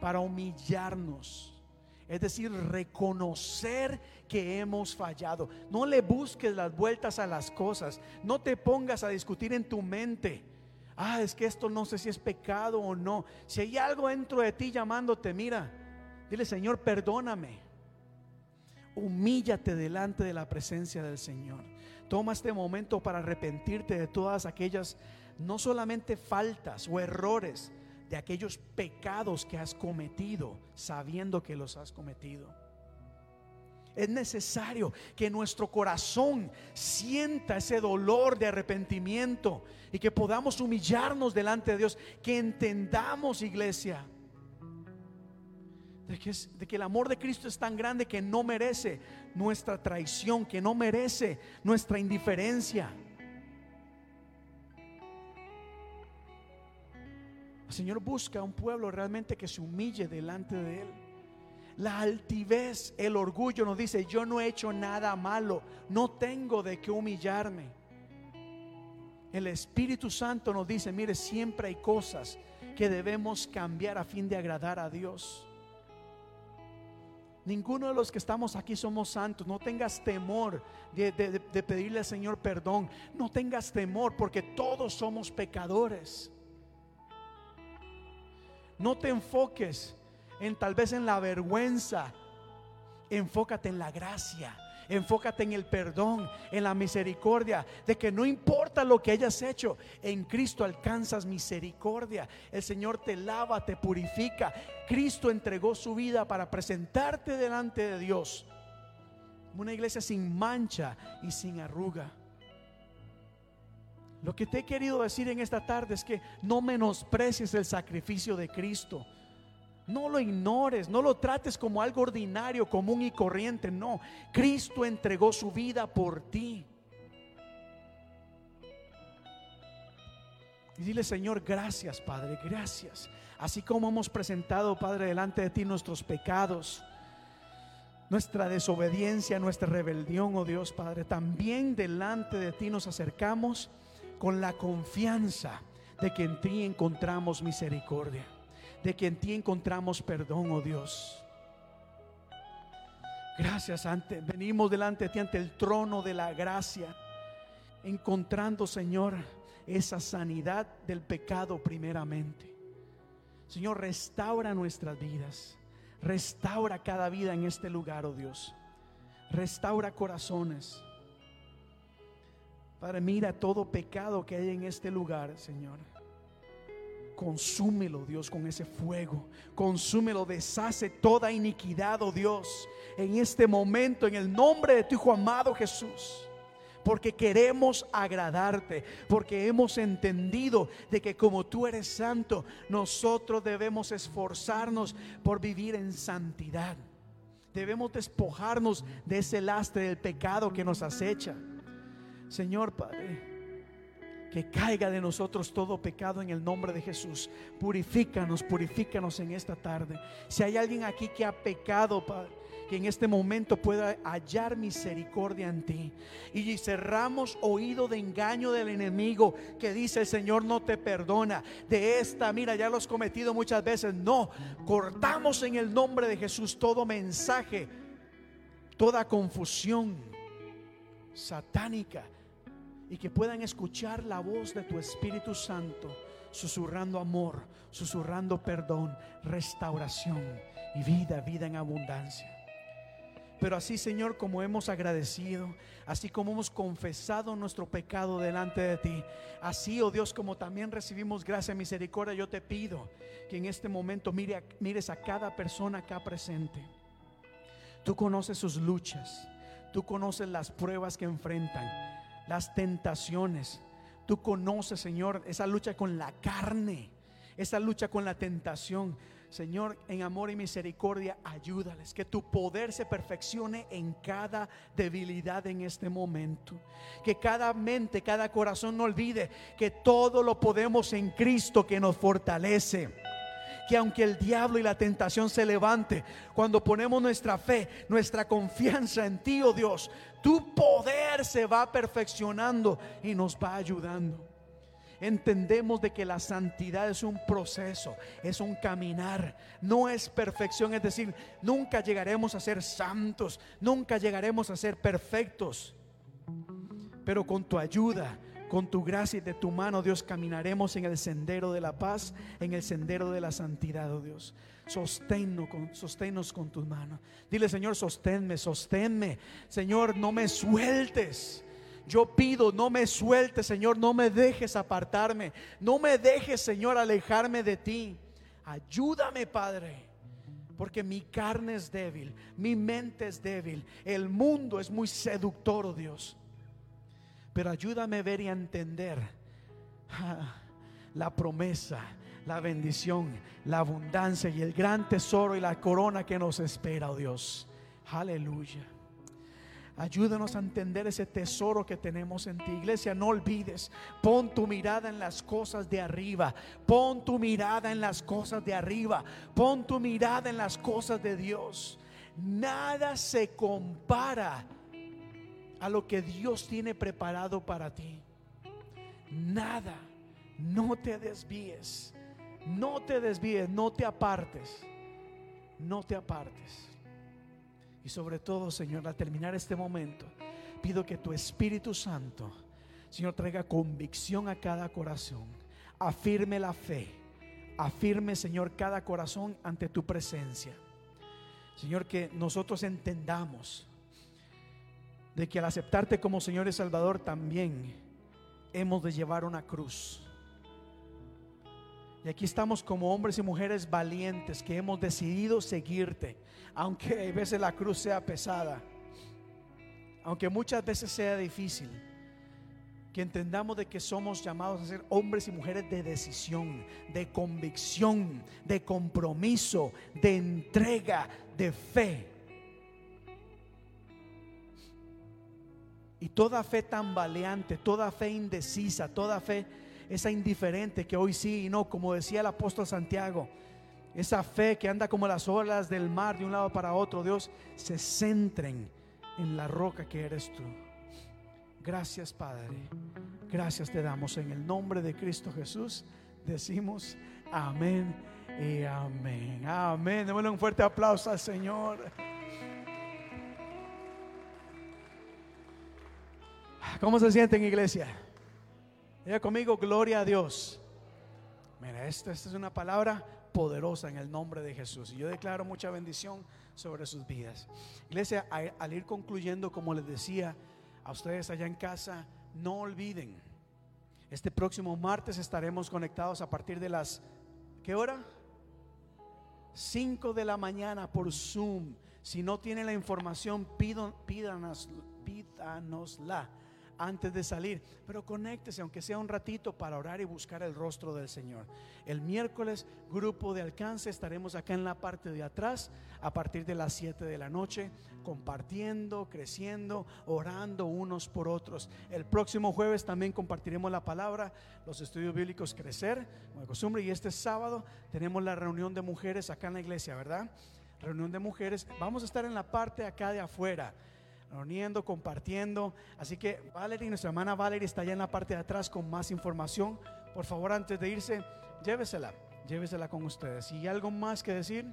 Para humillarnos. Es decir, reconocer que hemos fallado. No le busques las vueltas a las cosas. No te pongas a discutir en tu mente ah, es que esto no sé si es pecado o no. Si hay algo dentro de ti llamándote, mira, dile, Señor, perdóname. Humíllate delante de la presencia del Señor. Toma este momento para arrepentirte de todas aquellas, no solamente faltas o errores, de aquellos pecados que has cometido, sabiendo que los has cometido. Es necesario que nuestro corazón sienta ese dolor de arrepentimiento y que podamos humillarnos delante de Dios, que entendamos, iglesia, de que, el amor de Cristo es tan grande que no merece nuestra traición, que no merece nuestra indiferencia. El Señor busca un pueblo realmente que se humille delante de Él. La altivez, el orgullo nos dice, yo no he hecho nada malo, no tengo de qué humillarme. El Espíritu Santo nos dice, mire, siempre hay cosas que debemos cambiar a fin de agradar a Dios. Ninguno de los que estamos aquí somos santos. No tengas temor de, de, pedirle al Señor perdón. No tengas temor porque todos somos pecadores. No te enfoques en tal vez en la vergüenza. Enfócate en la gracia. Enfócate en el perdón, en la misericordia, de que no importa lo que hayas hecho, en Cristo alcanzas misericordia. El Señor te lava, te purifica. Cristo entregó su vida para presentarte delante de Dios. Una iglesia sin mancha y sin arruga. Lo que te he querido decir en esta tarde es que no menosprecies el sacrificio de Cristo. No lo ignores, no lo trates como algo ordinario, común y corriente. No, Cristo entregó su vida por ti. Y dile, Señor, gracias, Padre, gracias. Así como hemos presentado, Padre, delante de ti nuestros pecados, nuestra desobediencia, nuestra rebelión, oh Dios, Padre, también delante de ti nos acercamos con la confianza de que en ti encontramos misericordia de que en ti encontramos perdón, oh Dios. Gracias, ante, venimos delante de ti ante el trono de la gracia, encontrando, Señor, esa sanidad del pecado primeramente. Señor, restaura nuestras vidas, restaura cada vida en este lugar, oh Dios. Restaura corazones. Padre, mira todo pecado que hay en este lugar, Señor. Consúmelo, Dios, con ese fuego. Consúmelo, deshace toda iniquidad, oh Dios, en este momento, en el nombre de tu Hijo amado Jesús. Porque queremos agradarte, porque hemos entendido de que como tú eres santo, nosotros debemos esforzarnos por vivir en santidad. Debemos despojarnos de ese lastre del pecado que nos acecha. Señor Padre, que caiga de nosotros todo pecado en el nombre de Jesús. Purifícanos, purifícanos en esta tarde. Si hay alguien aquí que ha pecado, que en este momento pueda hallar misericordia en ti. Y cerramos oído de engaño del enemigo que dice el Señor no te perdona. De esta, mira, ya lo has cometido muchas veces. No, cortamos en el nombre de Jesús todo mensaje, toda confusión satánica y que puedan escuchar la voz de tu Espíritu Santo, susurrando amor, susurrando perdón, restauración y vida, vida en abundancia. Pero así, Señor, como hemos agradecido, así como hemos confesado nuestro pecado delante de ti, así, oh Dios, como también recibimos gracia y misericordia, yo te pido que en este momento mire, mires a cada persona acá presente. Tú conoces sus luchas, tú conoces las pruebas que enfrentan las tentaciones. Tú conoces, Señor, esa lucha con la carne, esa lucha con la tentación. Señor, en amor y misericordia, ayúdales, que tu poder se perfeccione en cada debilidad en este momento. Que cada mente, cada corazón no olvide que todo lo podemos en Cristo que nos fortalece que aunque el diablo y la tentación se levante, cuando ponemos nuestra fe, nuestra confianza en ti, oh Dios, tu poder se va perfeccionando y nos va ayudando. Entendemos de que la santidad es un proceso, es un caminar, no es perfección, es decir, nunca llegaremos a ser santos, nunca llegaremos a ser perfectos, pero con tu ayuda, con tu gracia y de tu mano, Dios, caminaremos en el sendero de la paz, en el sendero de la santidad, oh Dios. Sosténnos con, sosténnos con. Dile, Señor, sosténme, sosténme. Señor, no me sueltes. Yo pido, no me sueltes, Señor, no me dejes apartarme. No me dejes, Señor, alejarme de ti. Ayúdame, Padre. Porque mi carne es débil, mi mente es débil, el mundo es muy seductor, oh Dios. Pero ayúdame a ver y a entender ah, la promesa, la bendición, la abundancia y el gran tesoro y la corona que nos espera, oh Dios. Aleluya. Ayúdanos a entender ese tesoro que tenemos en ti. Iglesia, no olvides, pon tu mirada en las cosas de arriba. Pon tu mirada en las cosas de arriba. Pon tu mirada en las cosas de Dios. Nada se compara a lo que Dios tiene preparado para ti. Nada, no te desvíes. No te desvíes, no te apartes. No te apartes. Y sobre todo, Señor, al terminar este momento, pido que tu Espíritu Santo, Señor, traiga convicción a cada corazón. Afirme la fe. Afirme, Señor, cada corazón ante tu presencia. Señor, que nosotros entendamos de que al aceptarte como Señor y Salvador también hemos de llevar una cruz. Y aquí estamos como hombres y mujeres valientes que hemos decidido seguirte, aunque a veces la cruz sea pesada, aunque muchas veces sea difícil. Que entendamos de que somos llamados a ser hombres y mujeres de decisión, de convicción, de compromiso, de entrega, de fe. Y toda fe tambaleante, toda fe indecisa, toda fe esa indiferente que hoy sí y no, como decía el apóstol Santiago, esa fe que anda como las olas del mar de un lado para otro, Dios, se centren en la roca que eres tú. Gracias Padre, gracias te damos en el nombre de Cristo Jesús. Decimos amén y amén. Amén. Démosle un fuerte aplauso al Señor. ¿Cómo se sienten, iglesia? Diga conmigo, gloria a Dios. Mira, esta, esta, es una palabra poderosa en el nombre de Jesús. Y yo declaro mucha bendición sobre sus vidas. Iglesia, al ir concluyendo, como les decía a ustedes allá en casa, no olviden, este próximo martes estaremos conectados a partir de las, ¿qué hora? 5 de la mañana por Zoom. Si no tienen la información, pídanos, pídanosla antes de salir, pero conéctese aunque sea un ratito para orar y buscar el rostro del Señor. El miércoles, grupo de alcance, estaremos acá en la parte de atrás a partir de las 7 de la noche, compartiendo, creciendo, orando unos por otros. El próximo jueves también compartiremos la palabra, los estudios bíblicos crecer, como de costumbre, y este sábado tenemos la reunión de mujeres acá en la iglesia, ¿verdad? Reunión de mujeres. Vamos a estar en la parte acá de afuera reuniendo, compartiendo. Así que Valerie, nuestra hermana Valerie está allá en la parte de atrás con más información. Por favor, antes de irse, llévesela, llévesela con ustedes. ¿Y algo más que decir?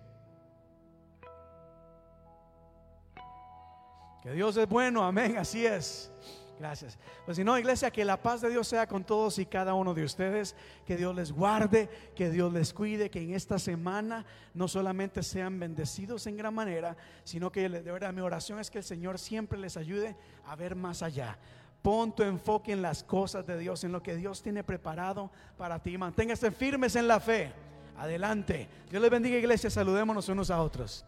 Que Dios es bueno, amén, así es. Gracias. Pues si no, iglesia, que la paz de Dios sea con todos y cada uno de ustedes. Que Dios les guarde, que Dios les cuide, que en esta semana no solamente sean bendecidos en gran manera, sino que de verdad mi oración es que el Señor siempre les ayude a ver más allá. Pon tu enfoque en las cosas de Dios, en lo que Dios tiene preparado para ti. Manténgase firmes en la fe. Adelante. Dios les bendiga, iglesia. Saludémonos unos a otros.